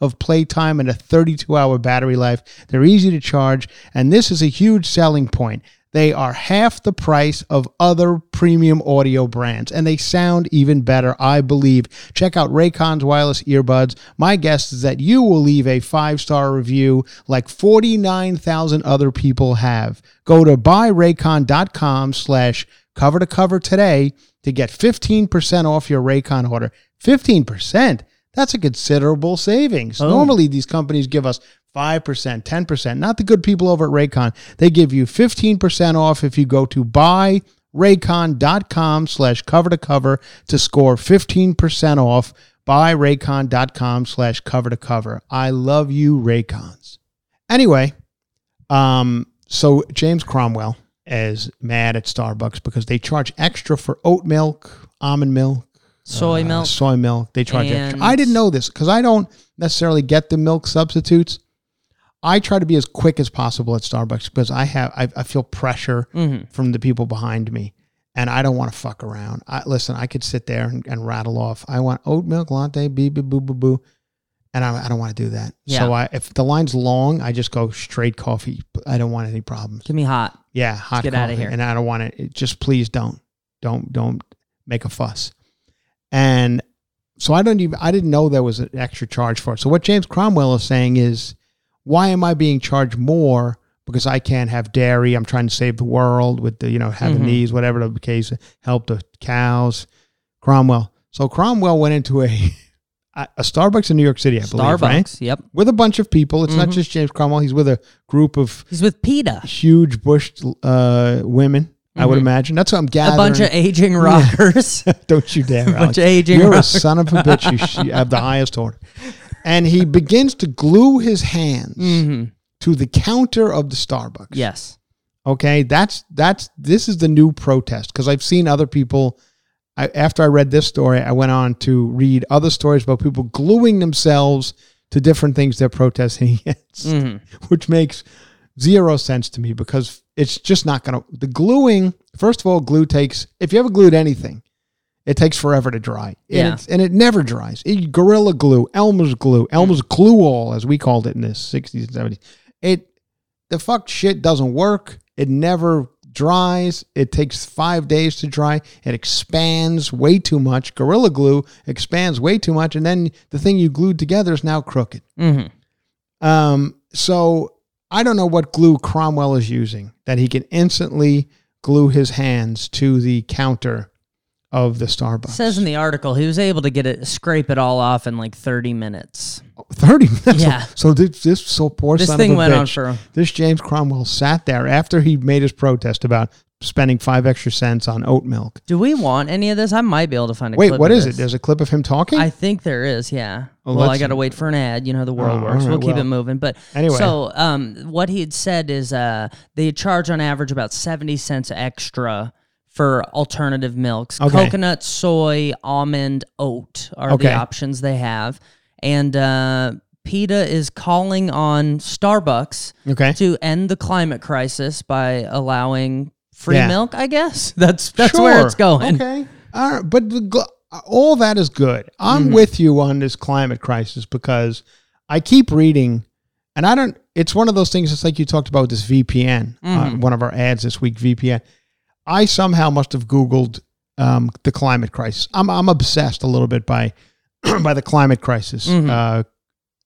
of playtime and a 32 hour battery life. They're easy to charge, and this is a huge selling point. They are half the price of other premium audio brands, and they sound even better, I believe. Check out Raycon's wireless earbuds. My guess is that you will leave a five star review like 49,000 other people have. Go to buyraycon.com slash cover to cover today to get 15% off your Raycon order. 15%. That's a considerable savings. Boom. Normally, these companies give us 5%, 10%. Not the good people over at Raycon. They give you 15% off if you go to buyraycon.com slash cover to cover to score 15% off. Buyraycon.com slash cover to cover. I love you, Raycons. Anyway, um, so James Cromwell is mad at Starbucks because they charge extra for oat milk, almond milk, Soy uh, milk. soy milk. They charge extra. I didn't know this because I don't necessarily get the milk substitutes. I try to be as quick as possible at Starbucks because I have I, I feel pressure Mm-hmm. from the people behind me, and I don't want to fuck around. I listen. I could sit there and, and rattle off. I want oat milk latte, beep beep boo boo boo, and I, I don't want to do that. Yeah. So I if the line's long, I just go straight coffee. I don't want any problems. Give me hot. Yeah, hot get coffee. of here. And I don't want it. it- Just please don't, don't, don't make a fuss. And so I don't even. I didn't know there was an extra charge for it. So what James Cromwell is saying is, why am I being charged more because I can't have dairy? I'm trying to save the world with the you know having Mhm. these whatever the case, help the cows. Cromwell. So Cromwell went into a a Starbucks in New York City, I believe, Starbucks. right? Yep. With a bunch of people. It's not Mhm. just James Cromwell. He's with a group of He's with PETA. huge bushed uh, women. I would Mhm. imagine that's what I'm gathering. A bunch of aging rockers. Don't you dare! A bunch of aging rockers. You're a son of a bitch. You sh- have the highest order. And he begins to glue his hands hmm to the counter of the Starbucks. Yes. Okay, that's that's this is the new protest because I've seen other people. I, after I read this story, I went on to read other stories about people gluing themselves to different things they're protesting against hmm which makes zero sense to me because it's just not going to. The gluing, first of all, glue takes, if you ever glued anything, it takes forever to dry. And, Yeah. it's, and it never dries. It, Gorilla glue, Elmer's glue, Elmer's glue all, as we called it in the 60s and 70s. It, the fuck shit doesn't work. It never dries. It takes five days to dry. It expands way too much. Gorilla glue expands way too much. And then the thing you glued together is now crooked. hmm Um, so I don't know what glue Cromwell is using that he can instantly glue his hands to the counter of the Starbucks. Says in the article he was able to get it, scrape it all off in like 30 minutes. Oh, thirty minutes. Yeah. So this, this so poor This son thing of a went on bitch, for- this James Cromwell sat there after he made his protest about spending five extra cents on oat milk. Do we want any of this? I might be able to find a Wait, what is this. it? There's a clip of him talking. I think there is, yeah. Oh, well, I got to wait for an ad. You know how the world Oh, works. all we'll keep well. it moving. But Anyway. so um, what he had said is uh, they charge on average about seventy cents extra for alternative milks. Okay. Coconut, soy, almond, oat are Okay. the options they have, and uh, PETA is calling on Starbucks okay. to end the climate crisis by allowing free Yeah. milk. I guess that's that's where it's going. Okay. All right. But the, all that is good. I'm Mm-hmm. with you on this climate crisis because I keep reading, and I don't, it's one of those things, it's like you talked about with this VPN, uh, Mm-hmm. one of our ads this week, VPN. I somehow must have Googled um, the climate crisis. I'm, I'm obsessed a little bit by, by the climate crisis. Mhm. Uh,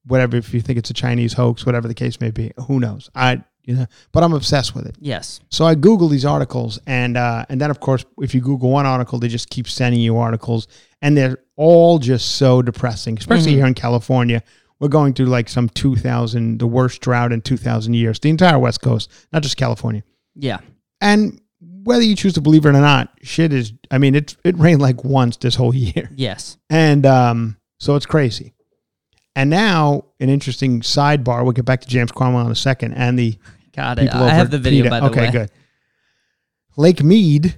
whatever, if you think it's a Chinese hoax, whatever the case may be, who knows? I, you know, but I'm obsessed with it. Yes. So I Google these articles, and uh, and then of course, if you Google one article, they just keep sending you articles, and they're all just so depressing. Especially Mhm. here in California, we're going through like some two thousand, the worst drought in two thousand years. The entire West Coast, not just California. Yeah. And whether you choose to believe it or not, shit is. I mean, it it rained like once this whole year, Yes. and um, so it's crazy. And now, an interesting sidebar. We'll get back to James Cromwell in a second, and the Got it. I have the video PETA. by the okay, way. Okay, good. Lake Mead,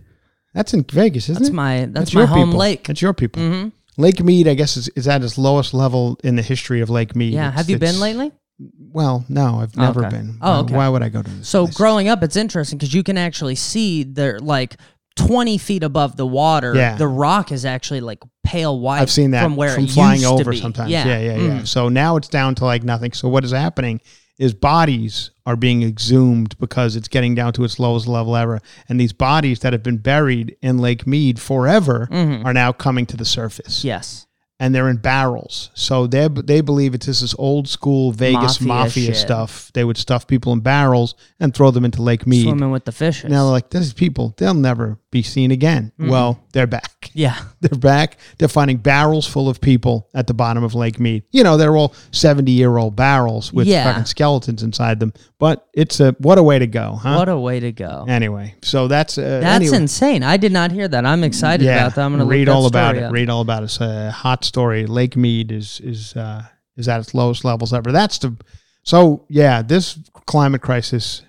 that's in Vegas, isn't That's it? my that's, your my home people. lake. That's your people. hmm Lake Mead, I guess, is, is at its lowest level in the history of Lake Mead. Yeah. It's- Have you been lately? Well, no, I've never okay. been. Oh, Why- okay. Why would I go to this? So place? growing up, it's interesting because you can actually see they're like twenty feet above the water. Yeah. The rock is actually like pale white. I've seen that from where it flying used to over sometimes. Yeah. Yeah, yeah, yeah. Mm. So now it's down to like nothing. So what is happening is bodies are being exhumed because it's getting down to its lowest level ever, and these bodies that have been buried in Lake Mead forever Mhm. are now coming to the surface. Yes. And they're in barrels. So they they believe it's just this is old school Vegas Mafia mafia, stuff. They would stuff people in barrels and throw them into Lake Mead. Swimming with the fishes. Now they're like, these people, they'll never be seen again. Well, they're back. yeah. They're back. They're finding barrels full of people at the bottom of Lake Mead. You know, they're all 70 year old barrels with Yeah. fucking skeletons inside them. But it's a, what a way to go, huh? What a way to go. anyway, so that's, uh, That's anyway. insane. I did not hear that. I'm excited about that. I'm going to read all about it. up. Read all about it. It's a hot story. Lake Mead is is uh, is at its lowest levels ever. That's the so yeah. This climate crisis.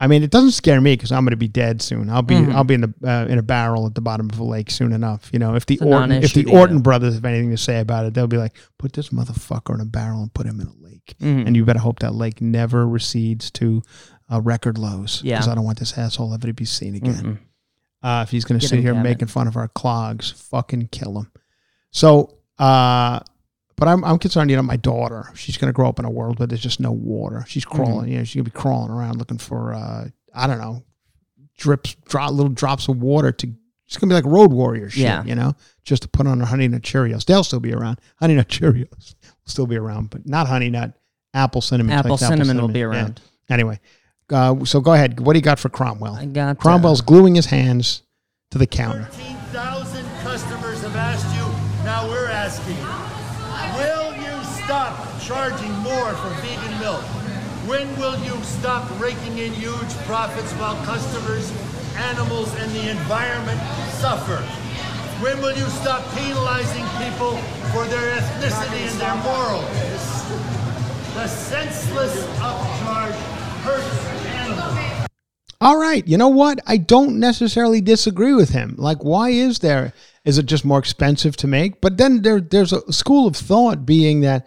I mean, it doesn't scare me because I'm going to be dead soon. I'll be Mhm. I'll be in the uh, in a barrel at the bottom of a lake soon enough. You know, if the Orton if the to Orton brothers have anything to say about it, they'll be like, put this motherfucker in a barrel and put him in a lake. Mhm. And you better hope that lake never recedes to uh, record lows. Yeah. because I don't want this asshole ever to be seen again. Mm-mm. Uh, if he's going to sit here making fun of our clogs, fucking kill him. So, uh, but I'm, I'm concerned, you know, my daughter, she's going to grow up in a world where there's just no water. She's Mm-hmm. crawling, you know, she's going to be crawling around looking for, uh, I don't know, drips, drop, little drops of water to, it's going to be like road warrior shit, Yeah. you know, just to put on her Honey Nut Cheerios. They'll still be around. Honey Nut Cheerios will still be around, but not Honey Nut. Apple cinnamon. Apple Like cinnamon will be Yeah. around. Anyway, uh, so go ahead. What do you got for Cromwell? I got uh, Cromwell's gluing his hands to the counter. Charging more for vegan milk? When will you stop raking in huge profits while customers, animals, and the environment suffer? When will you stop penalizing people for their ethnicity and their morals? The senseless upcharge hurts animals. All right, you know what? I don't necessarily disagree with him. Like, why is there? Is it just more expensive to make? But then there, there's a school of thought being that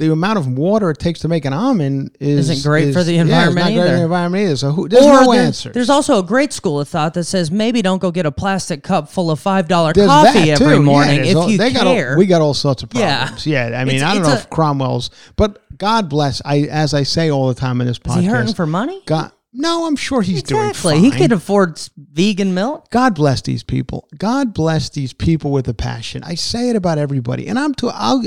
the amount of water it takes to make an almond is Isn't great is- for the yeah, it's environment not great for either. the environment either. So who, there's or no there's, answer. there's also a great school of thought that says maybe don't go get a plastic cup full of five dollar coffee every too. Yeah, morning if all- you they got care. all, we got all sorts of Yeah. problems. Yeah, I mean, It's- I don't know a- if Cromwell's, but God bless. I as I say all the time in this podcast, Is he hurting for money? God, no, I'm sure he's exactly. doing He fine. could afford vegan milk. God bless these people. God bless these people with a passion. I say it about everybody, and I'm too. I'll,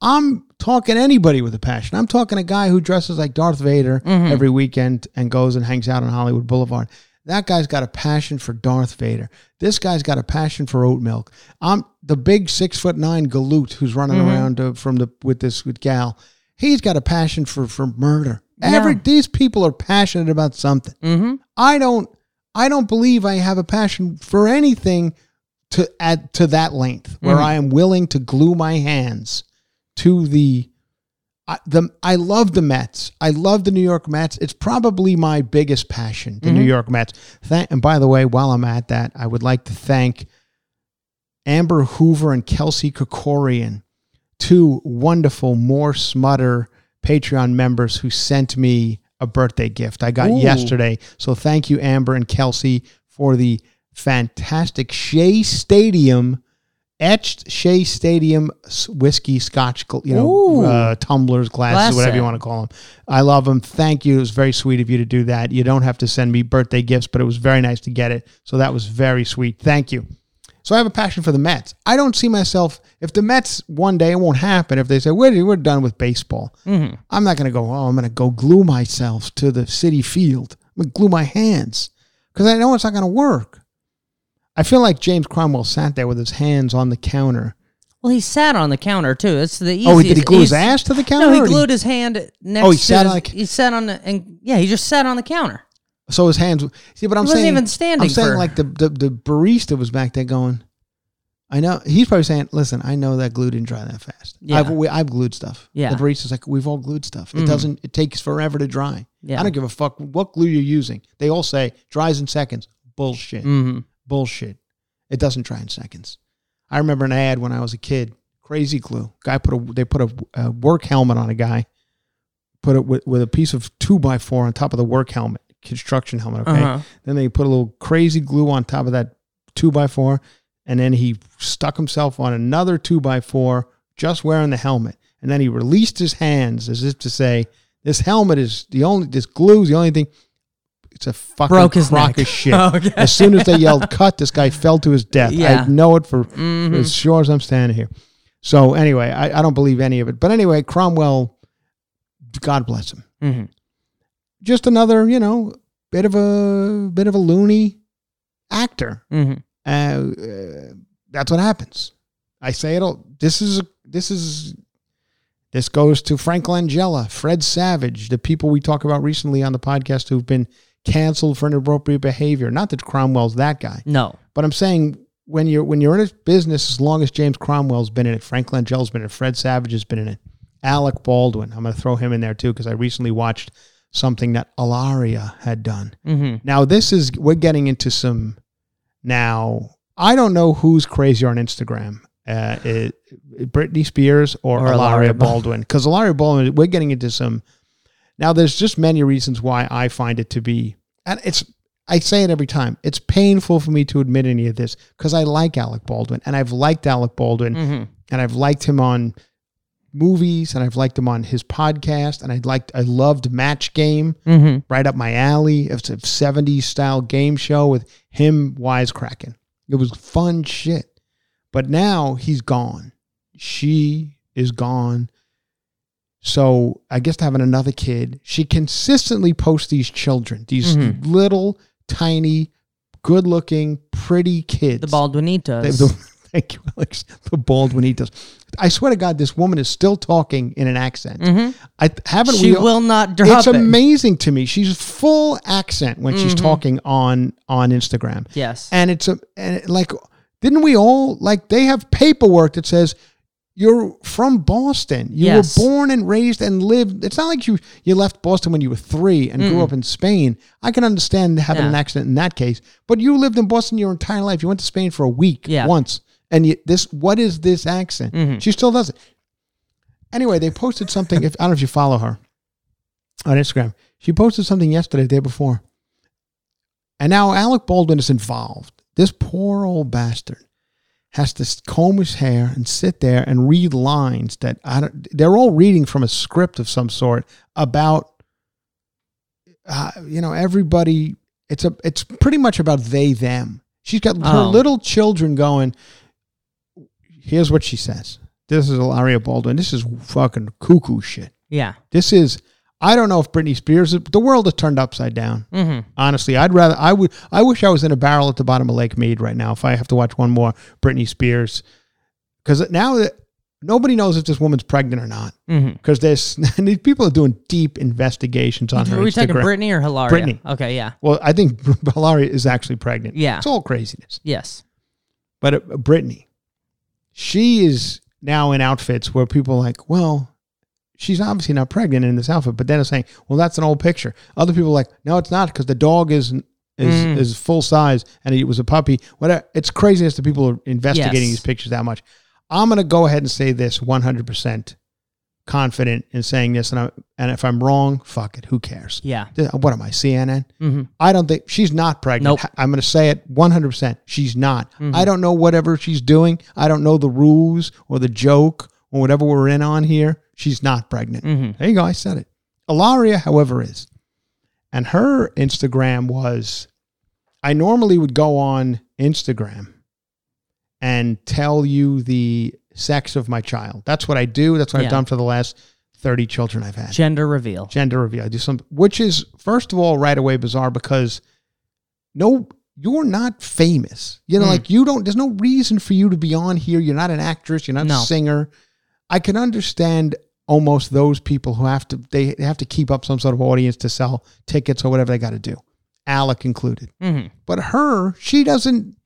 I'm talking anybody with a passion. I'm talking a guy who dresses like Darth Vader Mm-hmm. every weekend and goes and hangs out on Hollywood Boulevard. That guy's got a passion for Darth Vader. This guy's got a passion for oat milk. I'm the big six foot nine galoot who's running Mm-hmm. around uh, from the with this with gal. He's got a passion for for murder. Every these people are passionate about something. Mm-hmm. I don't I don't believe I have a passion for anything to add to that length where Mhm. I am willing to glue my hands to the I, the I love the Mets. I love the New York Mets. It's probably my biggest passion, the New mm-hmm. York Mets. Thank, and by the way, while I'm at that, I would like to thank Amber Hoover and Kelsey Kokorian, two wonderful More Smutter Patreon members who sent me a birthday gift I got Ooh. yesterday. So thank you, Amber and Kelsey, for the fantastic Shea Stadium etched Shea Stadium whiskey scotch, you know, uh, tumblers, glasses, Glass whatever you want to call them. I love them. Thank you. It was very sweet of you to do that. You don't have to send me birthday gifts, but it was very nice to get it. So that was very sweet. Thank you. So I have a passion for the Mets. I don't see myself if the Mets one day it won't happen. If they say we're we're done with baseball, Mm-hmm. I'm not going to go. Oh, I'm going to go glue myself to the Citi Field. I'm going to glue my hands because I know it's not going to work. I feel like James Cromwell sat there with his hands on the counter. Well, he sat on the counter too. It's the easiest. Oh, did he glue his ass to the counter? No, he glued his hand next. Oh, he to sat his, on the- He sat on the and yeah, he just sat on the counter. So his hands. See, but I'm He wasn't saying even standing I'm saying for- like the, the the barista was back there going. I know he's probably saying, "Listen, I know that glue didn't dry that fast. Yeah. I've we, I've glued stuff. Yeah. the barista's like, we've all glued stuff. It Mhm. doesn't. It takes forever to dry. Yeah. I don't give a fuck what glue you're using. They all say dries in seconds. Bullshit. Mm-hmm. Bullshit. It doesn't dry in seconds. I remember an ad when I was a kid. Crazy glue. Guy put a they put a, a work helmet on a guy. Put it with, with a piece of two by four on top of the work helmet, construction helmet. Okay. Uh-huh. Then they put a little crazy glue on top of that two by four, and then he stuck himself on another two by four, just wearing the helmet. And then he released his hands as if to say, "This helmet is the only. This glue is the only thing." It's a fucking Broke his crock neck. of shit. Okay. As soon as they yelled "cut," this guy fell to his death. Yeah. I know it for, Mhm. as sure as I'm standing here. So anyway, I, I don't believe any of it. But anyway, Cromwell, God bless him. hmm Just another, you know, bit of a bit of a loony actor. hmm Uh, uh, that's what happens. I say it all. This is this is this goes to Frank Langella, Fred Savage, the people we talk about recently on the podcast who've been canceled for inappropriate behavior. Not that Cromwell's that guy, No. but I'm saying when you're when you're in a business, as long as James Cromwell's been in it, Frank Langella's been in it, Fred Savage has been in it, Alec Baldwin. I'm going to throw him in there too because I recently watched something that Hilaria had done. hmm Now this is we're getting into some. Now I don't know who's crazier on Instagram, uh, it, Britney Spears or, Or Hilaria Baldwin, because Hilaria Baldwin. We're getting into some. Now there's just many reasons why I find it to be, and it's. I say it every time. It's painful for me to admit any of this because I like Alec Baldwin and I've liked Alec Baldwin hmm and I've liked him on movies and I've liked him on his podcast and I liked I loved Match Game hmm right up my alley. It's a 70s style game show with him wisecracking. It was fun shit. But now he's gone. She is gone. So I guess having another kid, she consistently posts these children, these Mhm. little, tiny, good looking, pretty kids. The Baldwinitas. They- the- thank you, Alex. The Baldwinitas. I swear to God, this woman is still talking in an accent. Mhm. I haven't She we will not drop it's it. amazing to me. She's full accent when she's Mhm. talking on on Instagram, Yes. and it's a and it, like didn't we all like they have paperwork that says you're from Boston. You Yes. were born and raised and lived. It's not like you you left Boston when you were three and grew Mm-mm. up in Spain. I can understand having Yeah. an accident in that case, but you lived in Boston your entire life. You went to Spain for a week Yeah. once, and you, this what is this accent? Mhm. She still does it. Anyway, they posted something. If I don't know if you follow her on Instagram, she posted something yesterday, the day before, and now Alec Baldwin is involved. This poor old bastard has to comb his hair and sit there and read lines that I don't. They're all reading from a script of some sort about, uh, you know, everybody. It's a. It's pretty much about they them. She's got her Oh. little children going. Here's what she says. This is Hilaria Baldwin. This is fucking cuckoo shit. yeah. This is. I don't know if Britney Spears. The world has turned upside down. hmm Honestly, I'd rather. I would. I wish I was in a barrel at the bottom of Lake Mead right now. If I have to watch one more Britney Spears, because now that nobody knows if this woman's pregnant or not, because there's these people are doing deep investigations on her Are we talking Instagram. Britney or Hilaria? Britney. Okay. Yeah. Well, I think Hilaria is actually pregnant. Yeah. it's all craziness. Yes. But uh, Britney, she is now in outfits where people are like, well, she's obviously not pregnant in this outfit. But then it's saying, well, that's an old picture. Other people are like, no, it's not because the dog is is Mm. is full size and it was a puppy. Whatever. It's craziness that people are investigating Yes. these pictures that much. I'm gonna go ahead and say this 100 percent confident in saying this, and I, and if I'm wrong, fuck it, who cares? Yeah. What am I, CNN? hmm I don't think she's not pregnant. Nope. I'm going to say it 100%. She's not. Mhm. I don't know whatever she's doing. I don't know the rules or the joke or whatever we're in on here. She's not pregnant. hmm There you go. I said it. Hilaria, however, is. And her Instagram was I normally would go on Instagram and tell you the sex of my child. That's what I do. That's what Yeah. I've done for the last 30 children I've had Gender reveal. gender reveal. I do some, which is first of all right away bizarre because no, you're not famous. You know, Mm. like you don't. There's no reason for you to be on here. You're not an actress. You're not No. a singer. I can understand almost those people who have to they have to keep up some sort of audience to sell tickets or whatever they got to do. Alec included. hmm But her, she doesn't.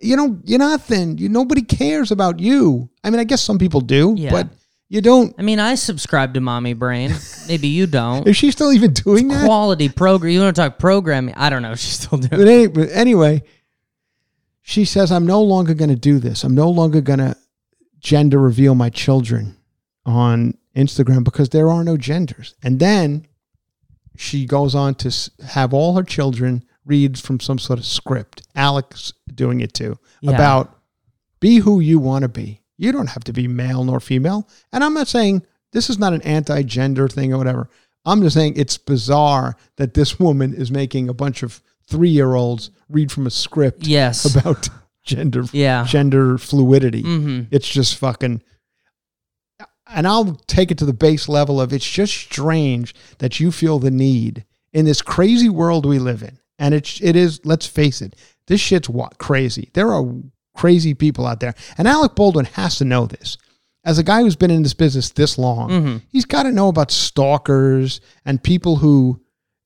You know, you're nothing. You nobody cares about you. I mean, I guess some people do, Yeah. but you don't. I mean, I subscribe to Mommy Brain. Maybe you don't. Is she still even doing that? Quality program. You want to talk programming? I don't know. if She's still doing. But, any, but anyway, she says, I'm no longer going to do this. I'm no longer going to gender reveal my children on Instagram because there are no genders. And then she goes on to have all her children read from some sort of script. Alex doing it too Yeah. about be who you want to be. You don't have to be male nor female. And I'm not saying this is not an anti gender thing or whatever. I'm just saying it's bizarre that this woman is making a bunch of three year olds read from a script Yes. about gender Yeah. gender fluidity. hmm It's just fucking. And I'll take it to the base level of it's just strange that you feel the need in this crazy world we live in. And it's it is, let's face it, this shit's what crazy. There are crazy people out there. And Alec Baldwin has to know this. As a guy who's been in this business this long, mm-hmm. he's got to know about stalkers and people who,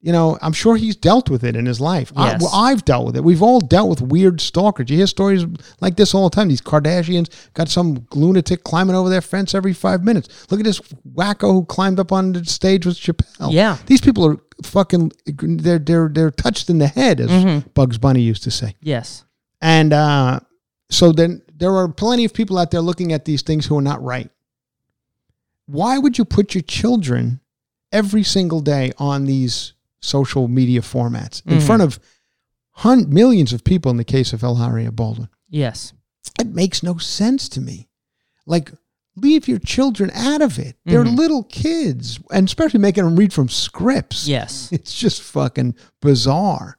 you know, I'm sure he's dealt with it in his life. I, Yes. well, I've dealt with it. We've all dealt with weird stalkers. You hear stories like this all the time. These Kardashians got some lunatic climbing over their fence every five minutes. Look at this wacko who climbed up on the stage with Chappelle. Yeah. these people are fucking. They're they're they're touched in the head, as Mm-hmm. Bugs Bunny used to say. Yes. And uh, so then there are plenty of people out there looking at these things who are not right. Why would you put your children every single day on these social media formats in mm-hmm. front of hun- millions of people in the case of Hilaria Baldwin? Yes. It makes no sense to me. Like, leave your children out of it. They're mm-hmm. little kids, and especially making them read from scripts. Yes. It's just fucking bizarre,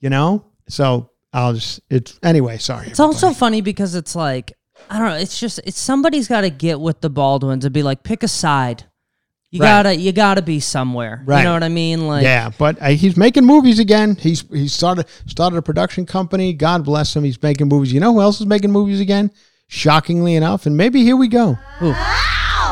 you know? So I'll just, it's, anyway, sorry. It's also funny because it's like I don't know. It's just it's somebody's got to get with the Baldwins and be like, pick a side. You Right. gotta you gotta be somewhere. Right. You know what I mean? Like yeah, but uh, he's making movies again. He's he started started a production company. God bless him. He's making movies. You know who else is making movies again? Shockingly enough, and maybe here we go.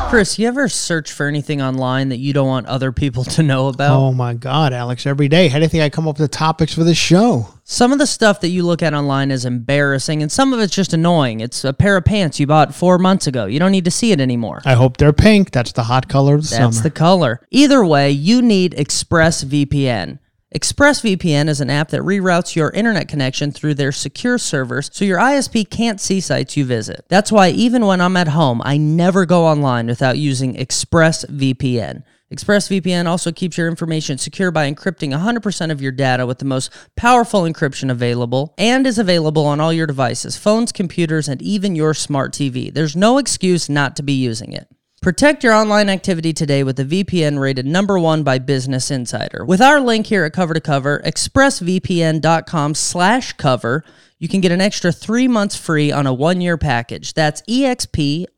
Chris, you ever search for anything online that you don't want other people to know about? Oh my God, Alex! Every day, how do you think I come up with the topics for this show? Some of the stuff that you look at online is embarrassing, and some of it's just annoying. It's a pair of pants you bought four months ago. You don't need to see it anymore. I hope they're pink. That's the hot color of the That's summer. the color. Either way, you need ExpressVPN. ExpressVPN is an app that reroutes your internet connection through their secure servers so your ISP can't see sites you visit. That's why even when I'm at home, I never go online without using ExpressVPN. ExpressVPN also keeps your information secure by encrypting 100% of your data with the most powerful encryption available and is available on all your devices, phones, computers, and even your smart TV. There's no excuse not to be using it. Protect your online activity today with the VPN rated number one by Business Insider. With our link here at Cover to Cover, expressvpn.com slash cover, you can get an extra three months free on a one-year package. That's E expressvpn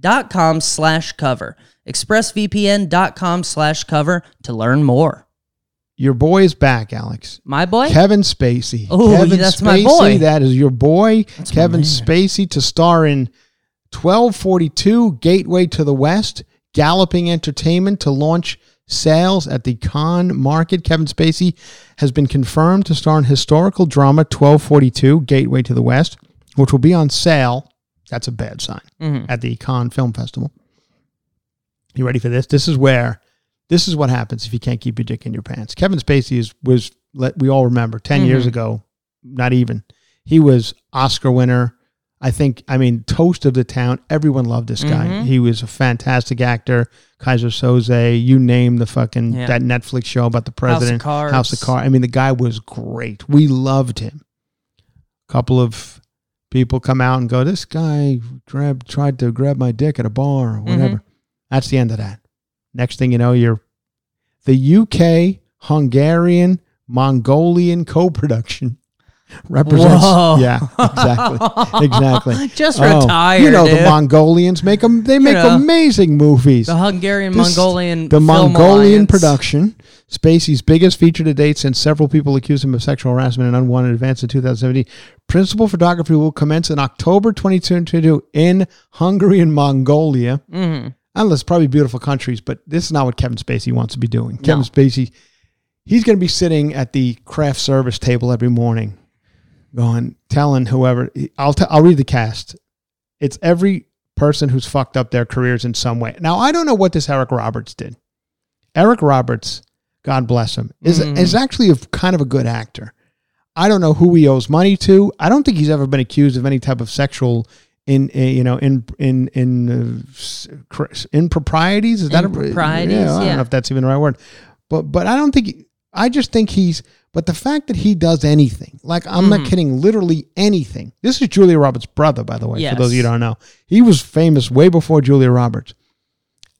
dot com slash cover. expressvpn.com slash cover to learn more. Your boy is back, Alex. My boy? Kevin Spacey. Oh, that's Spacey, my boy. That is your boy, my Kevin. Spacey, to star in 1242 Gateway to the West, Galloping Entertainment to launch sales at the Cannes market. Kevin Spacey has been confirmed to star in historical drama 1242 Gateway to the West, which will be on sale. That's a bad sign Mm-hmm. at the Cannes Film Festival. You ready for this? This is where this is what happens if you can't keep your dick in your pants. Kevin Spacey is was let we all remember 10 years ago, not even. He was Oscar winner. I think I mean toast of the town. Everyone loved this guy. Mm-hmm. He was a fantastic actor. Keyser Söze, you name the fucking Yeah. that Netflix show about the president, House of. Cards. House of Cards. I mean the guy was great. We loved him. A couple of people come out and go, "This guy grabbed tried to grab my dick at a bar or mm-hmm. whatever." That's the end of that. Next thing you know, you're the UK Hungarian Mongolian co-production represents. Whoa. Yeah, exactly, exactly. Just Oh, retire, You know the. Mongolians make them. They make know. amazing movies. The Hungarian This- Mongolian the Mongolian Alliance. production, Spacey's biggest feature to date since several people accused him of sexual harassment and unwanted advance in 2017. Principal photography will commence in October 2022 in Hungary and Mongolia. Mm-hmm. Unless probably beautiful countries, but this is not what Kevin Spacey wants to be doing. Kevin No. Spacey, he's going to be sitting at the craft service table every morning, going, telling whoever. I'll t- I'll read the cast. It's every person who's fucked up their careers in some way. Now I don't know what this Eric Roberts did. Eric Roberts, God bless him, is is actually a kind of a good actor. I don't know who he owes money to. I don't think he's ever been accused of any type of sexual in, uh, you know in in in uh, improprieties. Is that a Improprieties, Yeah, I don't yeah. know if that's even the right word. But but I don't think. I just think he's. But the fact that he does anything, like I'm Mm-hmm. not kidding, literally anything. This is Julia Roberts' brother, by the way. For those of you who don't know, he was famous way before Julia Roberts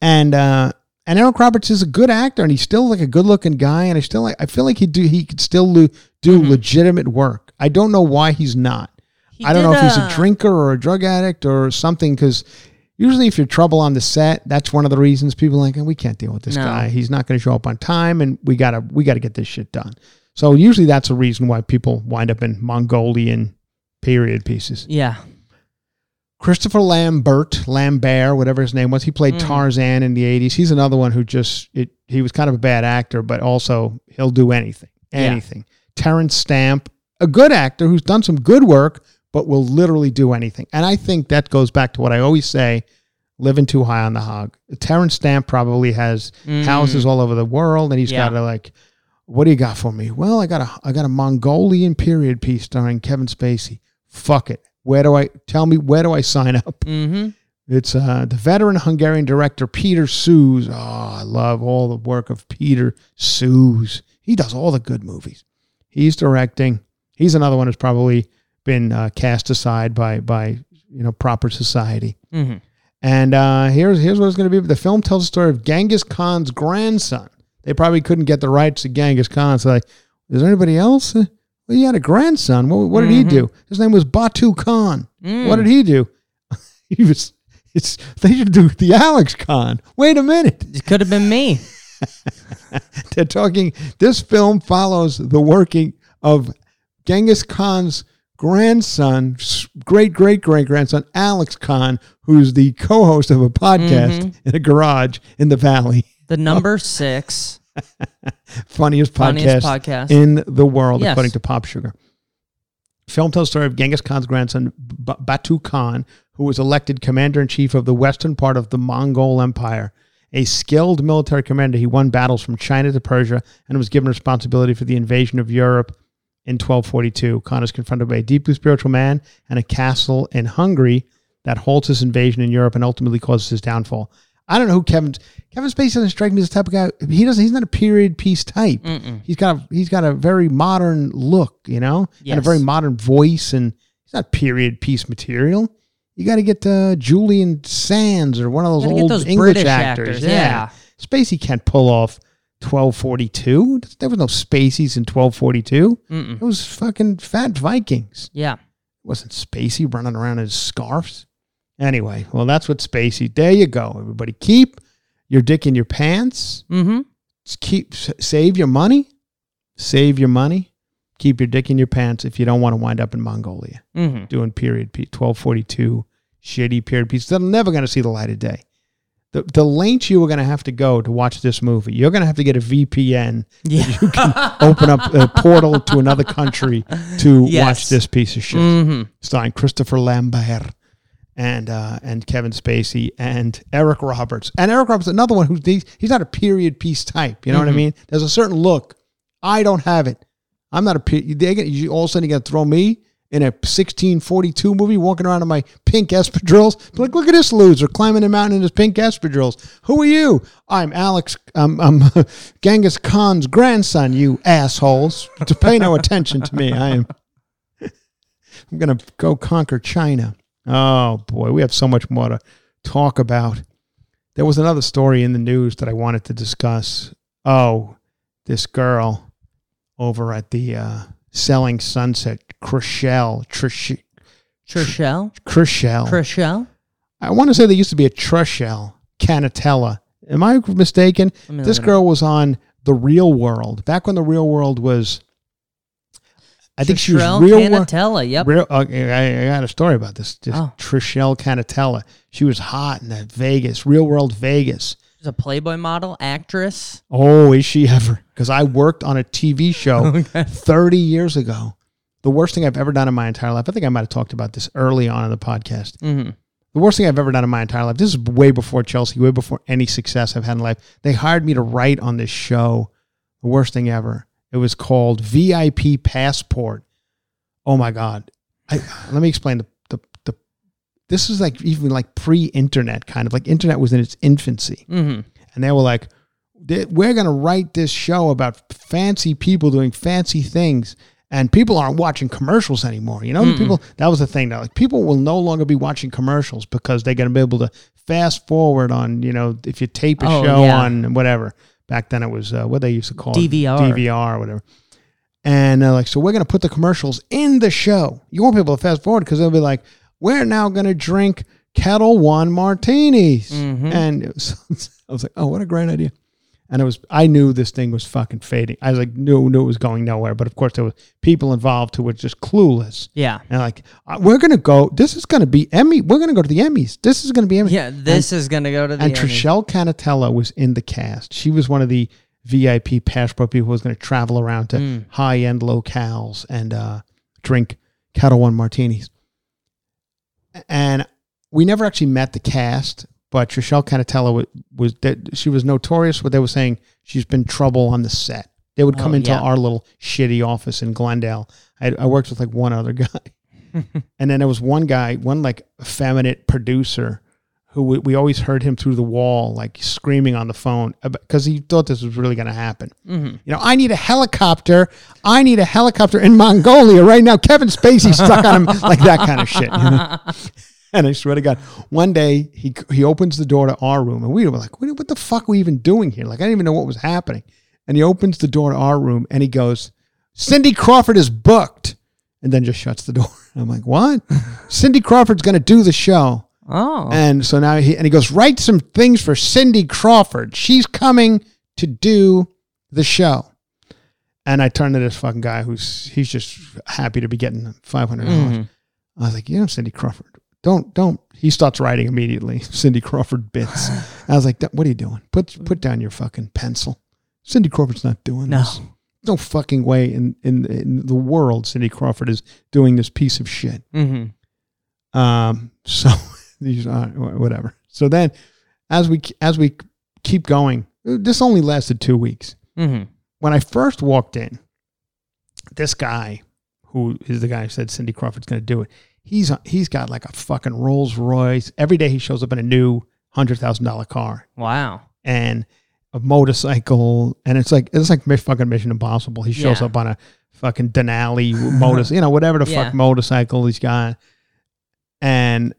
and uh and Eric Roberts is a good actor and he's still like a good looking guy and I still like I feel like he do he could still do legitimate work. I don't know why he's not. He I don't know if he's a uh, drinker or a drug addict or something because Usually, if you're trouble on the set, that's one of the reasons people are like "Oh, we can't deal with this No. guy. He's not going to show up on time, and we gotta we gotta get this shit done. So usually, that's a reason why people wind up in Mongolian period pieces. Yeah. Christopher Lambert, Lambert, whatever his name was, he played Mm. Tarzan in the '80s. He's another one who just it. He was kind of a bad actor, but also he'll do anything, Yeah. anything. Terence Stamp, a good actor who's done some good work, but will literally do anything. And I think that goes back to what I always say: living too high on the hog. Terence Stamp probably has Mm. houses all over the world, and he's Yeah. got to like. What do you got for me? Well, I got a I got a Mongolian period piece starring Kevin Spacey. Fuck it. Where do I tell me where do I sign up? Mm-hmm. It's uh, the veteran Hungarian director Peter Soós. Oh, I love all the work of Peter Soós. He does all the good movies. He's directing. He's another one who's probably been uh, cast aside by by you know proper society. Mm-hmm. And uh, here's here's what it's going to be. The film tells the story of Genghis Khan's grandson. They probably couldn't get the rights to Genghis Khan, so like, is there anybody else? Uh, Well, he had a grandson. What, what did he do? His name was Batu Khan. What did he do? he was. It's they should do the Alex Khan. Wait a minute. It could have been me. They're talking. This film follows the working of Genghis Khan's grandson, great great great grandson, Alex Khan, who's the co-host of a podcast mm-hmm. in a garage in the valley. The number six. Funniest podcast, Funniest podcast. in the world, Yes. according to Pop Sugar. Film tells the story of Genghis Khan's grandson, B- Batu Khan, who was elected commander in chief of the western part of the Mongol Empire. A skilled military commander, he won battles from China to Persia and was given responsibility for the invasion of Europe in 1242. Khan is confronted by a deeply spiritual man and a castle in Hungary that halts his invasion in Europe and ultimately causes his downfall. I don't know who Kevin Kevin Spacey doesn't strike me as the type of guy. He doesn't. He's not a period piece type. He's got a, he's got a very modern look, you know, and a very modern voice, and he's not period piece material. You got to get uh, Julian Sands or one of those old those English British actors. actors, Yeah. yeah. Spacey can't pull off 1242. There was no Spaceys in 1242. Mm-mm. It was fucking fat Vikings. Yeah. It wasn't Spacey running around in his scarves. Anyway, well, that's what Spacey. There you go, everybody. Keep your dick in your pants. Mm-hmm. Keep save your money. Save your money. Keep your dick in your pants if you don't want to wind up in Mongolia Mm-hmm. doing period piece 1242 shitty period pieces that are never going to see the light of day. The, the lengths you were going to have to go to watch this movie, you're going to have to get a VPN Yeah. you can open up a portal to another country to Yes. watch this piece of shit. Mm-hmm. Starring Christopher Lambert and uh, and Kevin Spacey and Eric Roberts. And Eric Roberts, another one who's he's, he's not a period piece type. You know what I mean? There's a certain look. I don't have it. I'm not a period. You all of a sudden you're going to throw me in a 1642 movie walking around in my pink espadrilles. Be Like, look at this loser climbing a mountain in his pink espadrilles. Who are you? I'm Alex. I'm, I'm Genghis Khan's grandson. You assholes. To pay no attention to me. I am. I'm gonna go conquer China. Oh boy, we have so much more to talk about. There was another story in the news that I wanted to discuss. Oh, this girl over at the uh, Selling Sunset, Chrishell, Trish, Trishelle? Chrishell. Trishelle? I want to say there used to be a Trushelle Cannatella. Am I mistaken? This girl was on the Real World back when the Real World was. I think she was Real World. Cannatella. Yep. Real, uh, okay, I, I got a story about this. This Oh. Trishelle Cannatella. She was hot in that Vegas, Real World Vegas. She's a Playboy model, actress. Oh, is she ever? Because I worked on a TV show 30 years ago. The worst thing I've ever done in my entire life. I think I might have talked about this early on in the podcast. Mm-hmm. The worst thing I've ever done in my entire life. This is way before Chelsea, way before any success I've had in life. They hired me to write on this show. The worst thing ever. It was called VIP Passport. Oh my God. I, let me explain the, this was like even like pre-internet kind of like internet was in its infancy. Mm-hmm. and they were like we're going to write this show about fancy people doing fancy things and people aren't watching commercials anymore. You know the people that was the thing that like people will no longer be watching commercials because they're going to be able to fast forward on you know if you tape a Oh, show yeah. on whatever. Back then it was uh, what they used to call DVR. it dvr or whatever. And they're like so we're going to put the commercials in the show. You won't be able to fast forward because they'll be like we're now going to drink Ketel One martinis. Mhm. And it was, I was like, oh, what a great idea. And it was, I knew this thing was fucking fading. I was like, knew, knew it was going nowhere. But of course, there was people involved who were just clueless. Yeah. And like, uh, we're going to go, this is going to be Emmy. We're going to go to the Emmys. This is going to be Emmy. Yeah, this is going to go to the And Emmys. Trishelle Cannatella was in the cast. She was one of the VIP passport people who was going to travel around to Mm. high end locales and uh, drink Ketel One martinis. And we never actually met the cast, but Trishelle Cannatella was, was that she was notorious. What they were saying, she's been trouble on the set. They would come Oh, into yeah. our little shitty office in Glendale. I, I worked with like one other guy, and then there was one guy, one like effeminate producer who we, we always heard him through the wall, like screaming on the phone because he thought this was really going to happen. Mm-hmm. You know, I need a helicopter. I need a helicopter in Mongolia right now. Kevin Spacey stuck on him, like that kind of shit. You know? And I swear to God, one day he he opens the door to our room, and we were like, "What what the fuck are we even doing here?" Like I didn't even know what was happening. And he opens the door to our room, and he goes, "Cindy Crawford is booked," and then just shuts the door. I'm like, "What?" Cindy Crawford's going to do the show. Oh. And so now he and he goes, write some things for Cindy Crawford. She's coming to do the show. And I turned to this fucking guy who's he's just happy to be getting five hundred dollars. Mhm. I was like, you know, Cindy Crawford, don't don't. He starts writing immediately. Cindy Crawford bits. I was like, what are you doing? Put put down your fucking pencil. Cindy Crawford's not doing No. this. No fucking way in, in in the world Cindy Crawford is doing this piece of shit. Mm-hmm. Um, so these are whatever. So then, as we as we keep going, this only lasted two weeks. Mm-hmm. When I first walked in, this guy, who is the guy who said Cindy Crawford's going to do it, he's he's got like a fucking Rolls Royce. Every day he shows up in a new hundred thousand dollar car Wow. and a motorcycle, and it's like it's like fucking Mission Impossible. He shows Yeah. up on a fucking Denali motor, you know, whatever the Yeah. fuck motorcycle he's got, and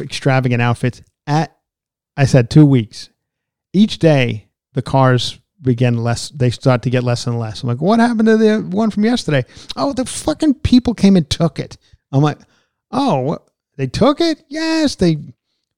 extravagant outfits. At I said two weeks. Each day the cars begin less. They start to get less and less. I'm like, what happened to the one from yesterday? Oh, the fucking people came and took it. I'm like, oh? They took it? Yes, they.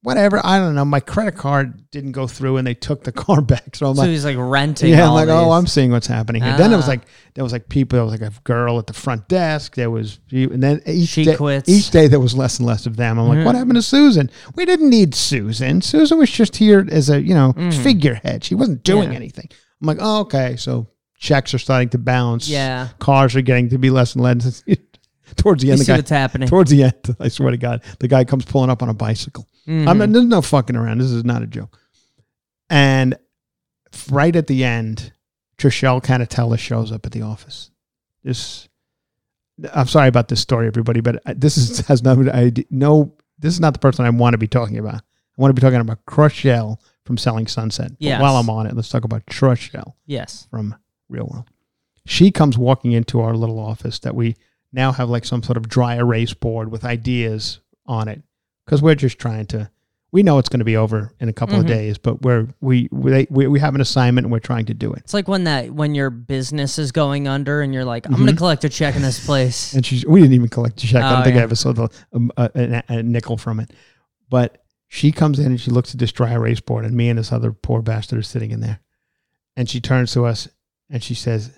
Whatever. I don't know. My credit card didn't go through, and they took the car back. So I'm so like, he's like renting. yeah, I'm like, oh. I'm seeing what's happening here. Then it was Ah. like there was like people. There was like a girl at the front desk. There was, and then each She day, quits. each day there was less and less of them. I'm like, what happened to Susan? We didn't need Susan. Susan was just here as a you know figurehead. She wasn't doing Mm-hmm. Yeah. anything. I'm like, oh, okay. So checks are starting to bounce. Yeah. cars are getting to be less and less. Towards the You end, the see guy, what's happening. Towards the end, I swear to God, the guy comes pulling up on a bicycle. Mhm. I'm not, there's no fucking around. This is not a joke. And right at the end, Trishelle Cannatella shows up at the office. This, I'm sorry about this story, everybody, but this is has no, I, no. This is not the person I want to be talking about. I want to be talking about Crushell from Selling Sunset. But while I'm on it, let's talk about Trishelle yes. from Real World. She comes walking into our little office that we now have like some sort of dry erase board with ideas on it because we're just trying to. We know it's going to be over in a couple of Mhm. days, but we're we we we have an assignment and we're trying to do it. It's like when that when your business is going under and you're like, I'm gonna collect a check in this place. And she's we didn't even collect a check. I Oh, don't think I yeah. ever saw the um, a, a, a nickel from it. But she comes in and she looks at this dry erase board, and me and this other poor bastard are sitting in there. And she turns to us and she says,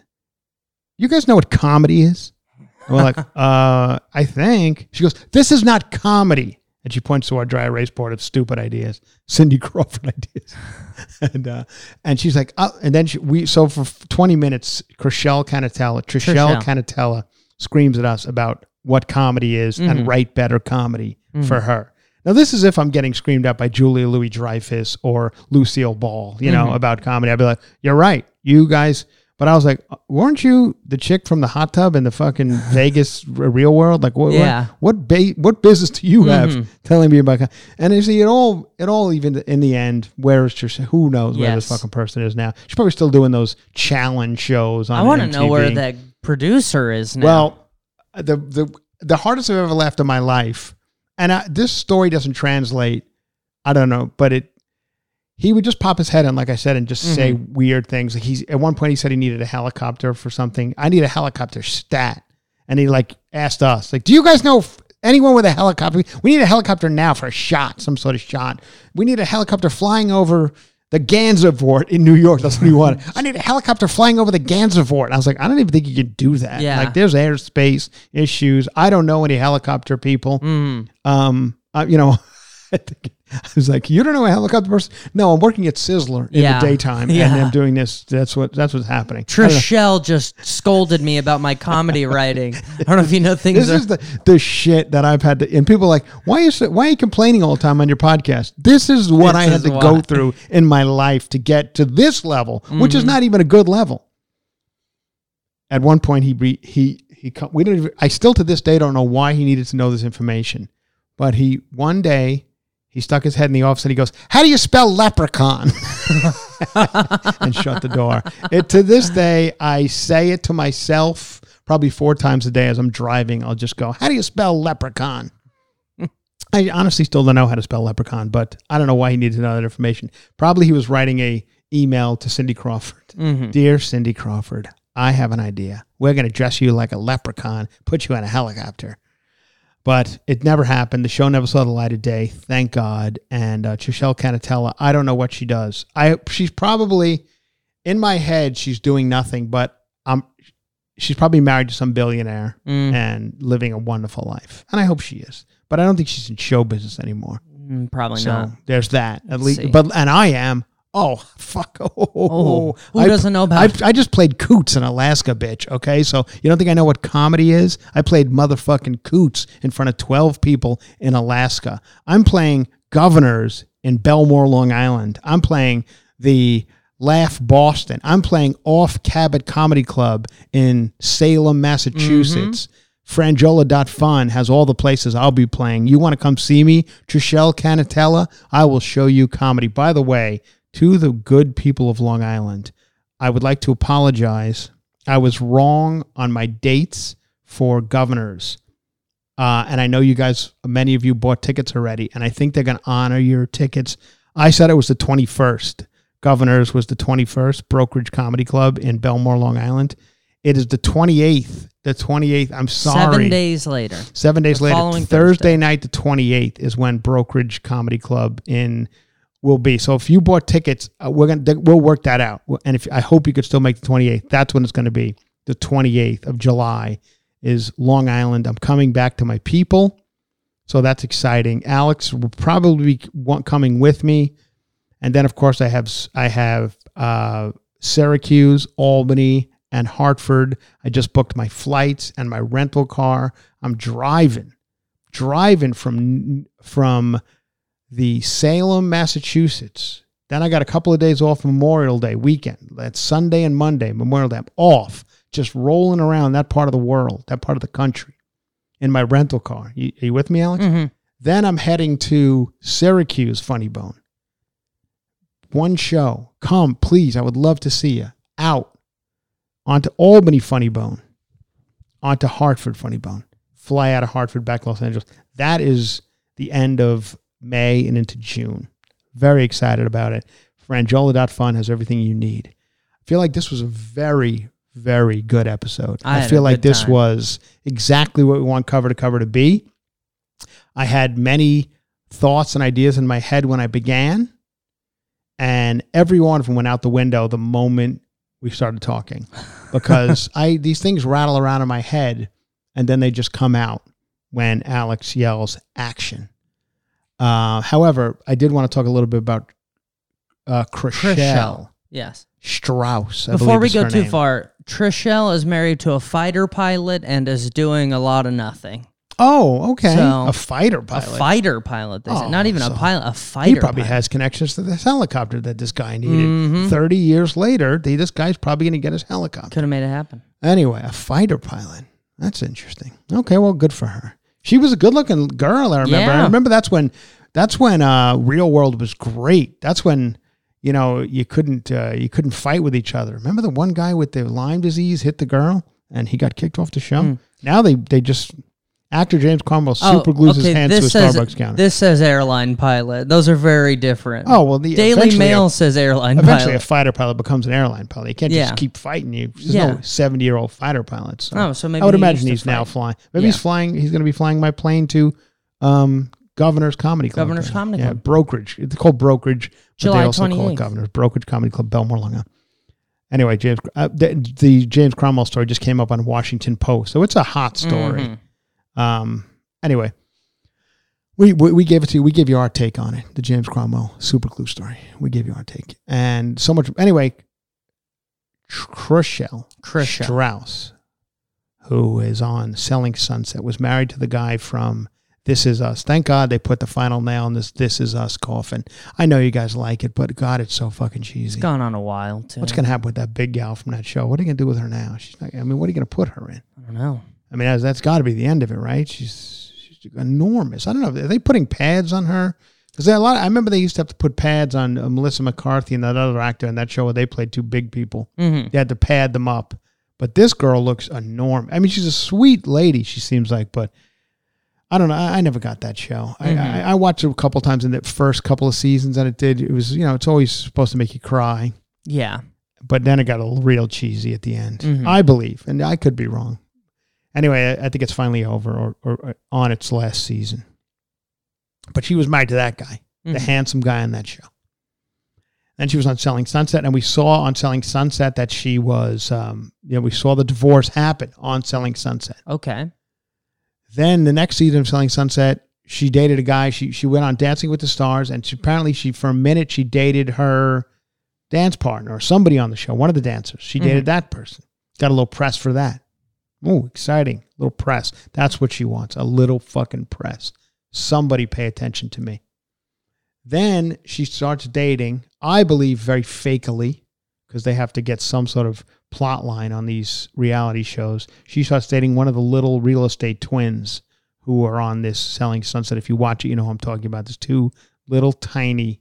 "You guys know what comedy is?" And we're like, "Uh, I think." She goes, "This is not comedy." And she points to our dry erase board of stupid ideas, Cindy Crawford ideas, and uh, and she's like, oh, and then she, we so for twenty minutes, Chrishell Cannatella, Trishelle Trishelle. Cannatella screams at us about what comedy is and Mhm. write better comedy Mm-hmm. for her. Now this is if I'm getting screamed at by Julia Louis Dreyfus or Lucille Ball, you know, Mhm. about comedy. I'd be like, "You're right, you guys." But I was like, "Weren't you the chick from the hot tub in the fucking Vegas real world? Like, what? Yeah. What what, ba- what business do you have Mhm. telling me about?" And you see, it all it all even in the end, where is just who knows where this fucking person is now? She's probably still doing those challenge shows on. I want to know where that producer is now. Well, the the the hardest I've ever laughed in my life, and I, this story doesn't translate. I don't know, but it. He would just pop his head in, like I said, and just say Mm-hmm. weird things. Like he's at one point he said he needed a helicopter for something. I need a helicopter stat, and he like asked us, like, "Do you guys know f- Anyone with a helicopter, we need a helicopter now for a shot, some sort of shot. We need a helicopter flying over the Gansevoort in New York. That's what he wanted. I need a helicopter flying over the Gansevoort. I was like, I don't even think you can do that. Yeah. Like, there's airspace issues. I don't know any helicopter people. Mm. Um, uh, you know, I was like, you don't know a helicopter person? No, I'm working at Sizzler in Yeah. the daytime, Yeah. and I'm doing this. That's what that's what's happening. I don't know. Trishelle just scolded me about my comedy writing. I don't know if you know things. This are, is the, the shit that I've had to, and people are like, why is why are you complaining all the time on your podcast? This is what This I had to why. go through in my life to get to this level, which Mm-hmm. is not even a good level. At one point, he re, he he we don't even, I still to this day don't know why he needed to know this information, but he one day he stuck his head in the office and he goes, "How do you spell leprechaun?" and shut the door. It to this day, I say it to myself probably four times a day as I'm driving. I'll just go, "How do you spell leprechaun?" I honestly still don't know how to spell leprechaun, but I don't know why he needed to know that information. Probably he was writing a email to Cindy Crawford. Mm-hmm. Dear Cindy Crawford, I have an idea. We're going to dress you like a leprechaun, put you in a helicopter. But it never happened. The show never saw the light of day. Thank God. And uh, Trishelle Cannatella, I don't know what she does. I she's probably in my head. She's doing nothing, but I'm. She's probably married to some billionaire Mm. and living a wonderful life, and I hope she is. But I don't think she's in show business anymore. Mm, probably so not. there's that. At Let's least, see. but and I am. Oh fuck! Oh, Oh, who I- doesn't know about- I, I just played Koots in Alaska, bitch. Okay, so you don't think I know what comedy is? I played motherfucking Koots in front of twelve people in Alaska. I'm playing governors in Bellmore, Long Island. I'm playing the Laugh Boston. I'm playing Off Cabot Comedy Club in Salem, Massachusetts. Mm-hmm. Franjola.fun has all the places I'll be playing. You want to come see me, Trishelle Cannatella? I will show you comedy. By the way, to the good people of Long Island, I would like to apologize. I was wrong on my dates for governors. Uh, and I know you guys, many of you bought tickets already, and I think they're going to honor your tickets. I said it was the 21st. Governors was the 21st, Brokerage Comedy Club in Bellmore, Long Island. It is the 28th. The 28th. I'm sorry. Seven days later. Seven days The later, Thursday, Thursday. night, the 28th, is when Brokerage Comedy Club in will be. So if you bought tickets, uh, we're gonna we'll work that out. And if I hope you could still make the 28th, that's when it's going to be. The 28th of July is Long Island. I'm coming back to my people, so that's exciting. Alex will probably be coming with me, and then of course I have I have uh, Syracuse, Albany, and Hartford. I just booked my flights and my rental car. I'm driving, driving from from the Salem, Massachusetts. Then I got a couple of days off Memorial Day weekend. That's Sunday and Monday, Memorial Day. I'm off, just rolling around that part of the world, that part of the country, in my rental car. You, are you with me, Alex? Mhm. Then I'm heading to Syracuse, Funny Bone. One show. Come, please. I would love to see you. Out. Onto Albany, Funny Bone. Onto Hartford, Funny Bone. Fly out of Hartford back to Los Angeles. That is the end of May and into June. Very excited about it. Franjola.fun has everything you need. I feel like this was a very, very good episode. I I, feel like this time. was exactly what we want cover to cover to be. I had many thoughts and ideas in my head when I began, and every one of them went out the window the moment we started talking because I these things rattle around in my head and then they just come out when Alex yells action. Uh, however, I did want to talk a little bit about uh, Chrishell Trishelle. Yes. Strauss. I Before we go too name. far, Trishelle is married to a fighter pilot and is doing a lot of nothing. Oh, okay. So, a fighter pilot. A fighter pilot. They. Oh, Not even so a pilot. A fighter. He probably pilot. has connections to this helicopter that this guy needed. Mhm. 30 years later, this guy's probably going to get his helicopter. Could have made it happen. Anyway, a fighter pilot. That's interesting. Okay, well, good for her. She was a good-looking girl. I remember. I remember that's when that's when uh, Real World was great. That's when you know you couldn't uh, you couldn't fight with each other. Remember the one guy with the Lyme disease hit the girl and he got kicked off the show. Hmm. Now they they just Actor James Cromwell super glues his hands to a Oh, says, Starbucks counter. This says airline pilot. Those are very different. oh well, the Daily Mail A, says airline eventually, a fighter pilot becomes an airline pilot. You can't Yeah. just keep fighting. You there's Yeah. no seventy-year-old fighter pilots. So. Oh, so maybe I would he imagine he's now flying. Maybe Yeah. he's flying. He's going to be flying my plane to um, Governor's Comedy Club. Governor's Comedy yeah, Club. brokerage. It's called brokerage. but July they also call it Governor's Brokerage Comedy Club, Bellmore, Long Island. Anyway, James, uh, the, the James Cromwell story just came up on Washington Post, so it's a hot story. Mm-hmm. Um. Anyway, we, we we gave it to you. We gave you our take on it, the James Cromwell super glue story. We gave you our take, and so much. Anyway, Crushell. Strauss, who is on Selling Sunset, was married to the guy from This Is Us. Thank God they put the final nail in this This Is Us coffin. I know you guys like it, but God, it's so fucking cheesy. It's gone on a while too. What's gonna happen with that big gal from that show? What are you gonna do with her now? She's not. I mean, what are you gonna put her in? I don't know. I mean, that's, that's got to be the end of it, right? She's, she's enormous. I don't know. Are they putting pads on her? Because a lot. I remember they used to have to put pads on uh, Melissa McCarthy and that other actor in that show where they played two big people. Mm-hmm. They had to pad them up. But this girl looks enormous. I mean, she's a sweet lady. She seems like, but I don't know. I, I never got that show. I, I, I watched it a couple times in the first couple of seasons, and it did. It was, you know, it's always supposed to make you cry Yeah. but then it got a little real cheesy at the end. Mhm. I believe, and I could be wrong. Anyway, I, I think it's finally over or, or, or on its last season. But she was married to that guy, the Mhm. handsome guy on that show. And she was on Selling Sunset, and we saw on Selling Sunset that she was, um, you know, we saw the divorce happen on Selling Sunset. Okay. Then the next season of Selling Sunset, she dated a guy. She she went on Dancing with the Stars, and she, apparently she for a minute she dated her dance partner or somebody on the show, one of the dancers. She dated that person. Got a little press for that. Oh, exciting! A little press. That's what she wants. A little fucking press. Somebody pay attention to me. Then she starts dating. I believe very fakely because they have to get some sort of plot line on these reality shows. She starts dating one of the little real estate twins who are on this Selling Sunset. If you watch it, you know who I'm talking about. There's two little tiny,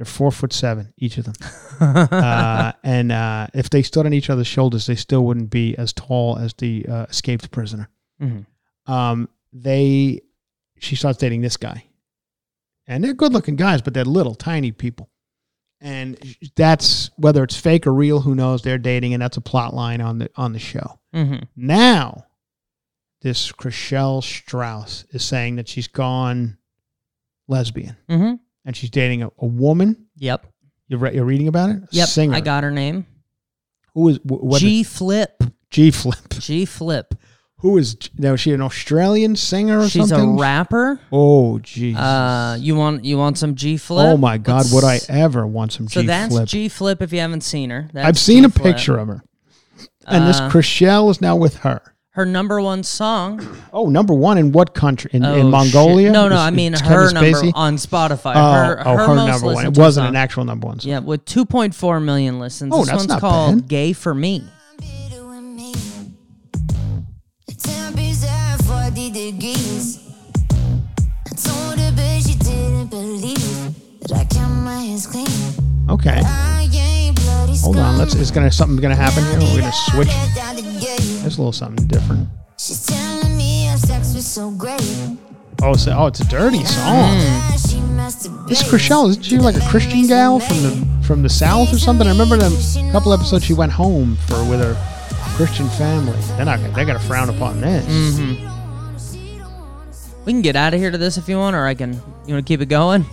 they're four foot seven, each of them. uh, and uh, if they stood on each other's shoulders, they still wouldn't be as tall as the uh, escaped prisoner. Mhm. Um, they, she starts dating this guy, and they're good looking guys, but they're little tiny people. And that's whether it's fake or real, who knows? They're dating, and that's a plot line on the on the show. Mm-hmm. Now, this Chrishell Strauss is saying that she's gone lesbian Mm-hmm. And she's dating a, a woman. Yep. You're, re- you're reading about it? A Yep. Singer. I got her name. Who is wh- what G Flip. G Flip? G Flip. Who is now? Is she an Australian singer or She's something? a rapper. Oh, jeez. Uh, you want you want some G Flip? oh my God! Would I ever want some G Flip? So G that's Flip? G Flip. If you haven't seen her, That's I've seen a G-Flip. picture of her, and this Uh, Chrishell is now with her. Her number one song. Oh, number one in what country? In, Oh, in shit. Mongolia? No, no. Is- I mean her Kevin number Spacey? on Spotify. Oh, her, oh, her, her most number one. listened It wasn't song. an actual number one. song. Yeah, with 2.4 million listens. Oh, this that's one's not called bad. "Gay for Me." bitter with me. The temperature's at 40 degrees. I told her, but she didn't believe that I kept my hands clean. Okay. I ain't bloody Hold on. Let's. scum. Is gonna something's gonna happen here? We're gonna switch. Down the gate. There's a little something different. She's telling me our sex was so great. Oh, so, oh, it's a dirty song. She masturbates. This Chrishell isn't she like a Christian gal from the from the South or something? I remember them a couple episodes she went home for with her Christian family. They're not. gonna- They got to frown upon this. Mm-hmm. We can get out of here to this if you want, or I can. You want to keep it going?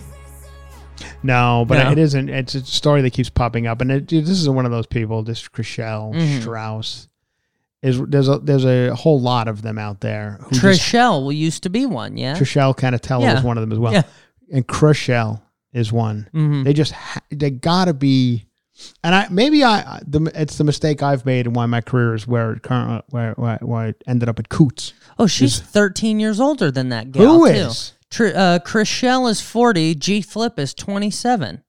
No, but No. it isn't. It's a story that keeps popping up, and it, this is one of those people. This Chrishell Mhm. Strauss is there's a there's a whole lot of them out there. Who Trishelle will used to be one, yeah. Trishelle Cannatella Yeah. is one of them as well, Yeah. and Chrishell is one. Mhm. They just ha- they gotta be, and I maybe I the it's the mistake I've made and why my career is where it current where where, where I ended up at Koots. Oh, she's 13 years older than that gal. Who too. Tr- uh, Chrishell is 40. G Flip is 27.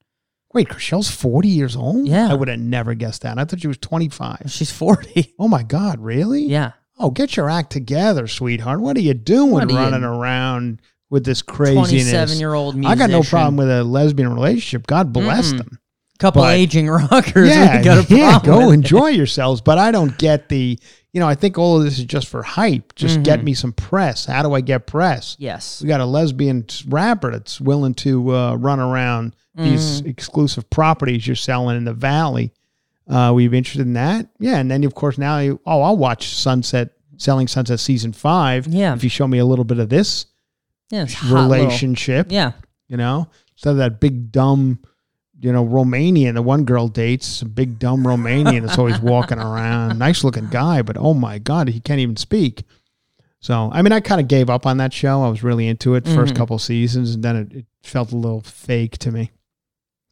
Wait, Chrishell's forty years old. Yeah. I would have never guessed that. I thought she was twenty five. She's 40. Oh my God, really? yeah. Oh, get your act together, sweetheart. What are you doing What are you- running around with this craziness? 27 year old musician. I got no problem with a lesbian relationship. God bless Mm-mm. them. Couple but- aging rockers. Yeah, got a yeah, problem go with. enjoy yourselves. But I don't get the you know, I think all of this is just for hype. Just get me some press. How do I get press? Yes. We got a lesbian rapper that's willing to uh, run around these exclusive properties you're selling in the valley. Uh, we be interested in that? Yeah, and then of course now, you, oh, I'll watch Sunset Selling Sunset season five. Yeah. if you show me a little bit of this Yeah. hot little- relationship, Yeah. you know, instead of that big dumb, you know, Romanian. The one girl dates a big dumb Romanian that's always walking around. Nice looking guy, but oh my god, he can't even speak. So I mean, I kind of gave up on that show. I was really into it 1st Mhm. couple seasons, and then it, it felt a little fake to me.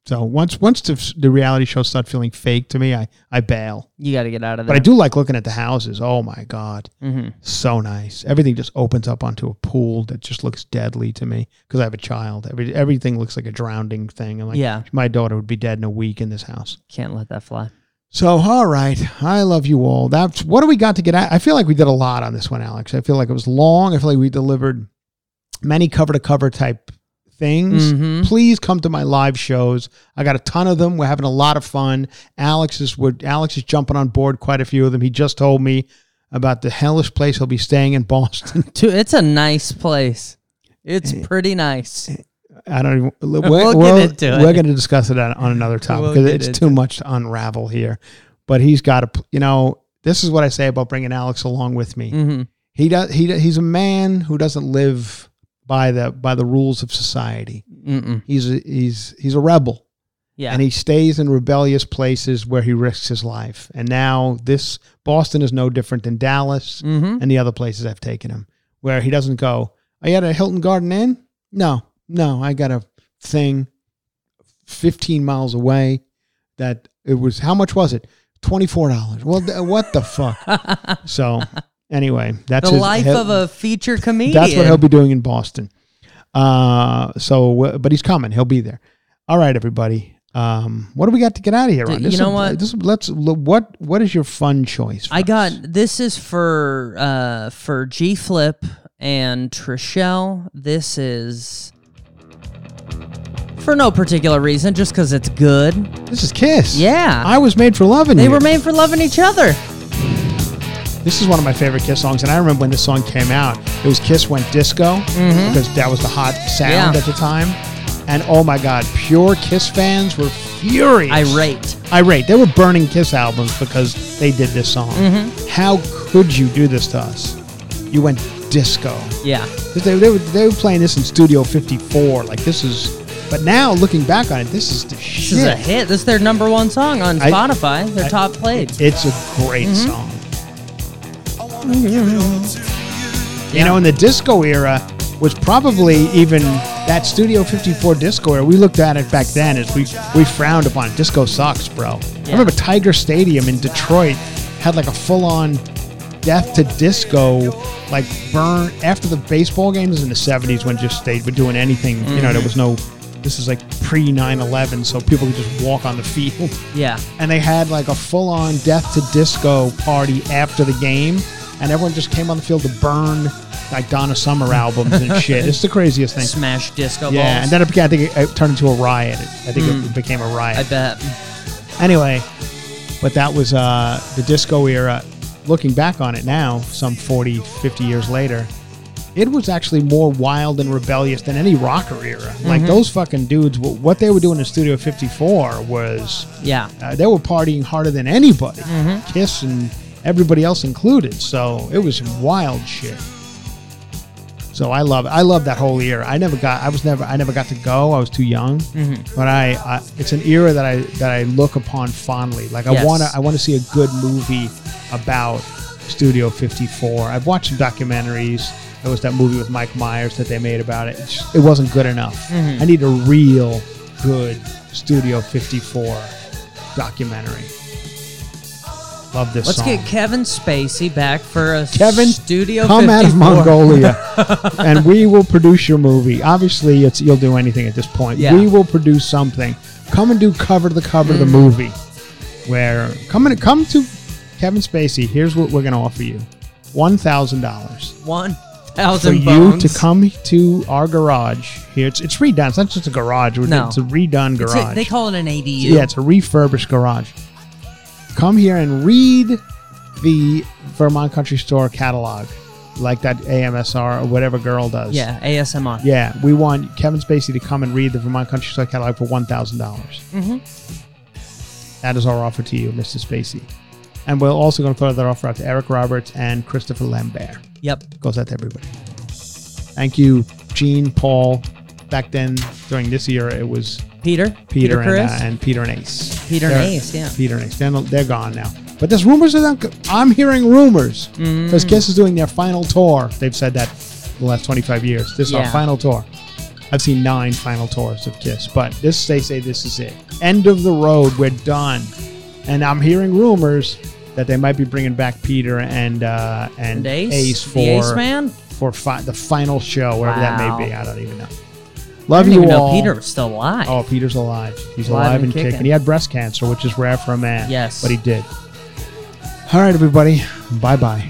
So once once the, the reality shows start feeling fake to me, I I bail. You got to get out of there. But. I do like looking at the houses. Oh my god, hmm so nice. Everything just opens up onto a pool that just looks deadly to me because I have a child. Every everything looks like a drowning thing. I'm like, Yeah. my daughter would be dead in a week in this house. Can't let that fly. So, all right, I love you all. That's what do we got to get at? I feel like we did a lot on this one, Alex. I feel like it was long. I feel like we delivered many cover to cover type things. Mhm. Please come to my live shows. I got a ton of them. We're having a lot of fun. Alex is would Alex is jumping on board quite a few of them. He just told me about the hellish place he'll be staying in Boston. Dude, it's a nice place. It's pretty nice. I don't even. We're, We'll get we'll- into. We're going to discuss it on, on another topic We'll because it's into too much to unravel here. But he's got to, you know, this is what I say about bringing Alex along with me. hmm He does. He he's a man who doesn't live by the by the rules of society. Mm-mm. He's a, he's he's a rebel, Yeah. and he stays in rebellious places where he risks his life. And now this Boston is no different than Dallas hmm and the other places I've taken him, where he doesn't go. Are you at a Hilton Garden Inn? No, no, I got a thing 15 miles away that it was, how much was it? $24. Well, what the fuck? so, anyway, that's the his, life of a feature comedian. That's what he'll be doing in Boston. Uh, so, but he's coming. He'll be there. All right, everybody. Um, what do we got to get out of here? Dude, on? you This know is- what? This, let's. What What is your fun choice? I got this is for uh for G Flip and Trishelle. This is for no particular reason, just because it's good. This is Kiss. Yeah. I was made for loving you. They you. were made for loving each other. This is one of my favorite Kiss songs, and I remember when this song came out. It was Kiss went disco because that was the hot sound Mm-hmm. Yeah. at the time. And oh my God, pure Kiss fans were furious. Irate. Irate. They were burning Kiss albums because they did this song. Mm-hmm. How could you do this to us? You went disco. Yeah. They, they, were, they were playing this in Studio 54. Like this is, but now looking back on it, this is the This shit. is a hit. This is their number one song on I- Spotify. Their I- top played. It's a great Mm-hmm. song. You know, in the disco era was probably even that Studio 54 disco era. We looked at it back then as we we frowned upon it. Disco sucks, bro. I remember Tiger Stadium in Detroit had like a full on death to disco like burn after the baseball games in the 70s when just they were doing anything, you know, there was mm. no this is like pre 9/11 so people could just walk on the field Yeah. and they had like a full on death to disco party after the game, and everyone just came on the field to burn like Donna Summer albums and shit. It's the craziest thing. Smash disco Yeah, balls. and then it became, I think it, it turned into a riot. I think it became a riot. I bet. Anyway, but that was uh, the disco era. Looking back on it now, some 40, 50 years later, it was actually more wild and rebellious than any rocker era. Like those fucking dudes, wh- what they were doing in Studio 54 was Yeah. uh, they were partying harder than anybody, Mm-hmm. Kiss and everybody else included. So it was wild shit. So I love I love that whole era. I never got I was never I never got to go. I was too young. Mm-hmm. But I, I it's an era that I that I look upon fondly. Like I Yes. to I want to see a good movie about Studio 54. I've watched some documentaries. There was that movie with Mike Myers that they made about it. It's just- it wasn't good enough. Mm-hmm. I need a real good Studio 54 documentary. Love this Let's song. get Kevin Spacey back for a Kevin, studio. come out of Mongolia, and we will produce your movie. Obviously, it's you'll do anything at this point. Yeah. We will produce something. Come and do cover to the cover Mm. of the movie. Where come and come to Kevin Spacey. Here's what we're going to offer you: one thousand dollars One for thousand you to come to our garage. Here, it's it's redone. It's not just a garage. No. it's a redone It's garage. a- they call it an ADU. Yeah, it's a refurbished garage. Come here and read the Vermont Country Store catalog, like that AMSR or whatever girl does. Yeah, ASMR. Yeah, we want Kevin Spacey to come and read the Vermont Country Store catalog for one dollars. Mm-hmm. That is our offer to you, Mr. Spacey. And we're also going to throw that offer out to Eric Roberts and Christopher Lambert. Yep. Goes out to everybody. Thank you, Gene, Paul. Back then, during this year, it was Peter. Peter, and, Chris. uh, and Peter and Ace. Peter and They're- Ace, yeah. Peter and Ace. They're, they're gone now. But there's rumors of them. I'm hearing rumors because Mm. Kiss is doing their final tour. They've said that the last 25 years. This is our final tour. I've seen nine final tours of Kiss, but this they say this is it. End of the road. We're done. And I'm hearing rumors that they might be bringing back Peter and uh, and, And Ace? Ace for The Ace for fi- the final show, wherever that may be. I don't even know. I Love you even all. know Peter still alive. Oh, Peter's alive. He's Alive alive, and and kicking. kicking. He had breast cancer, which is rare for a man. Yes. But he did. All right, everybody. Bye bye.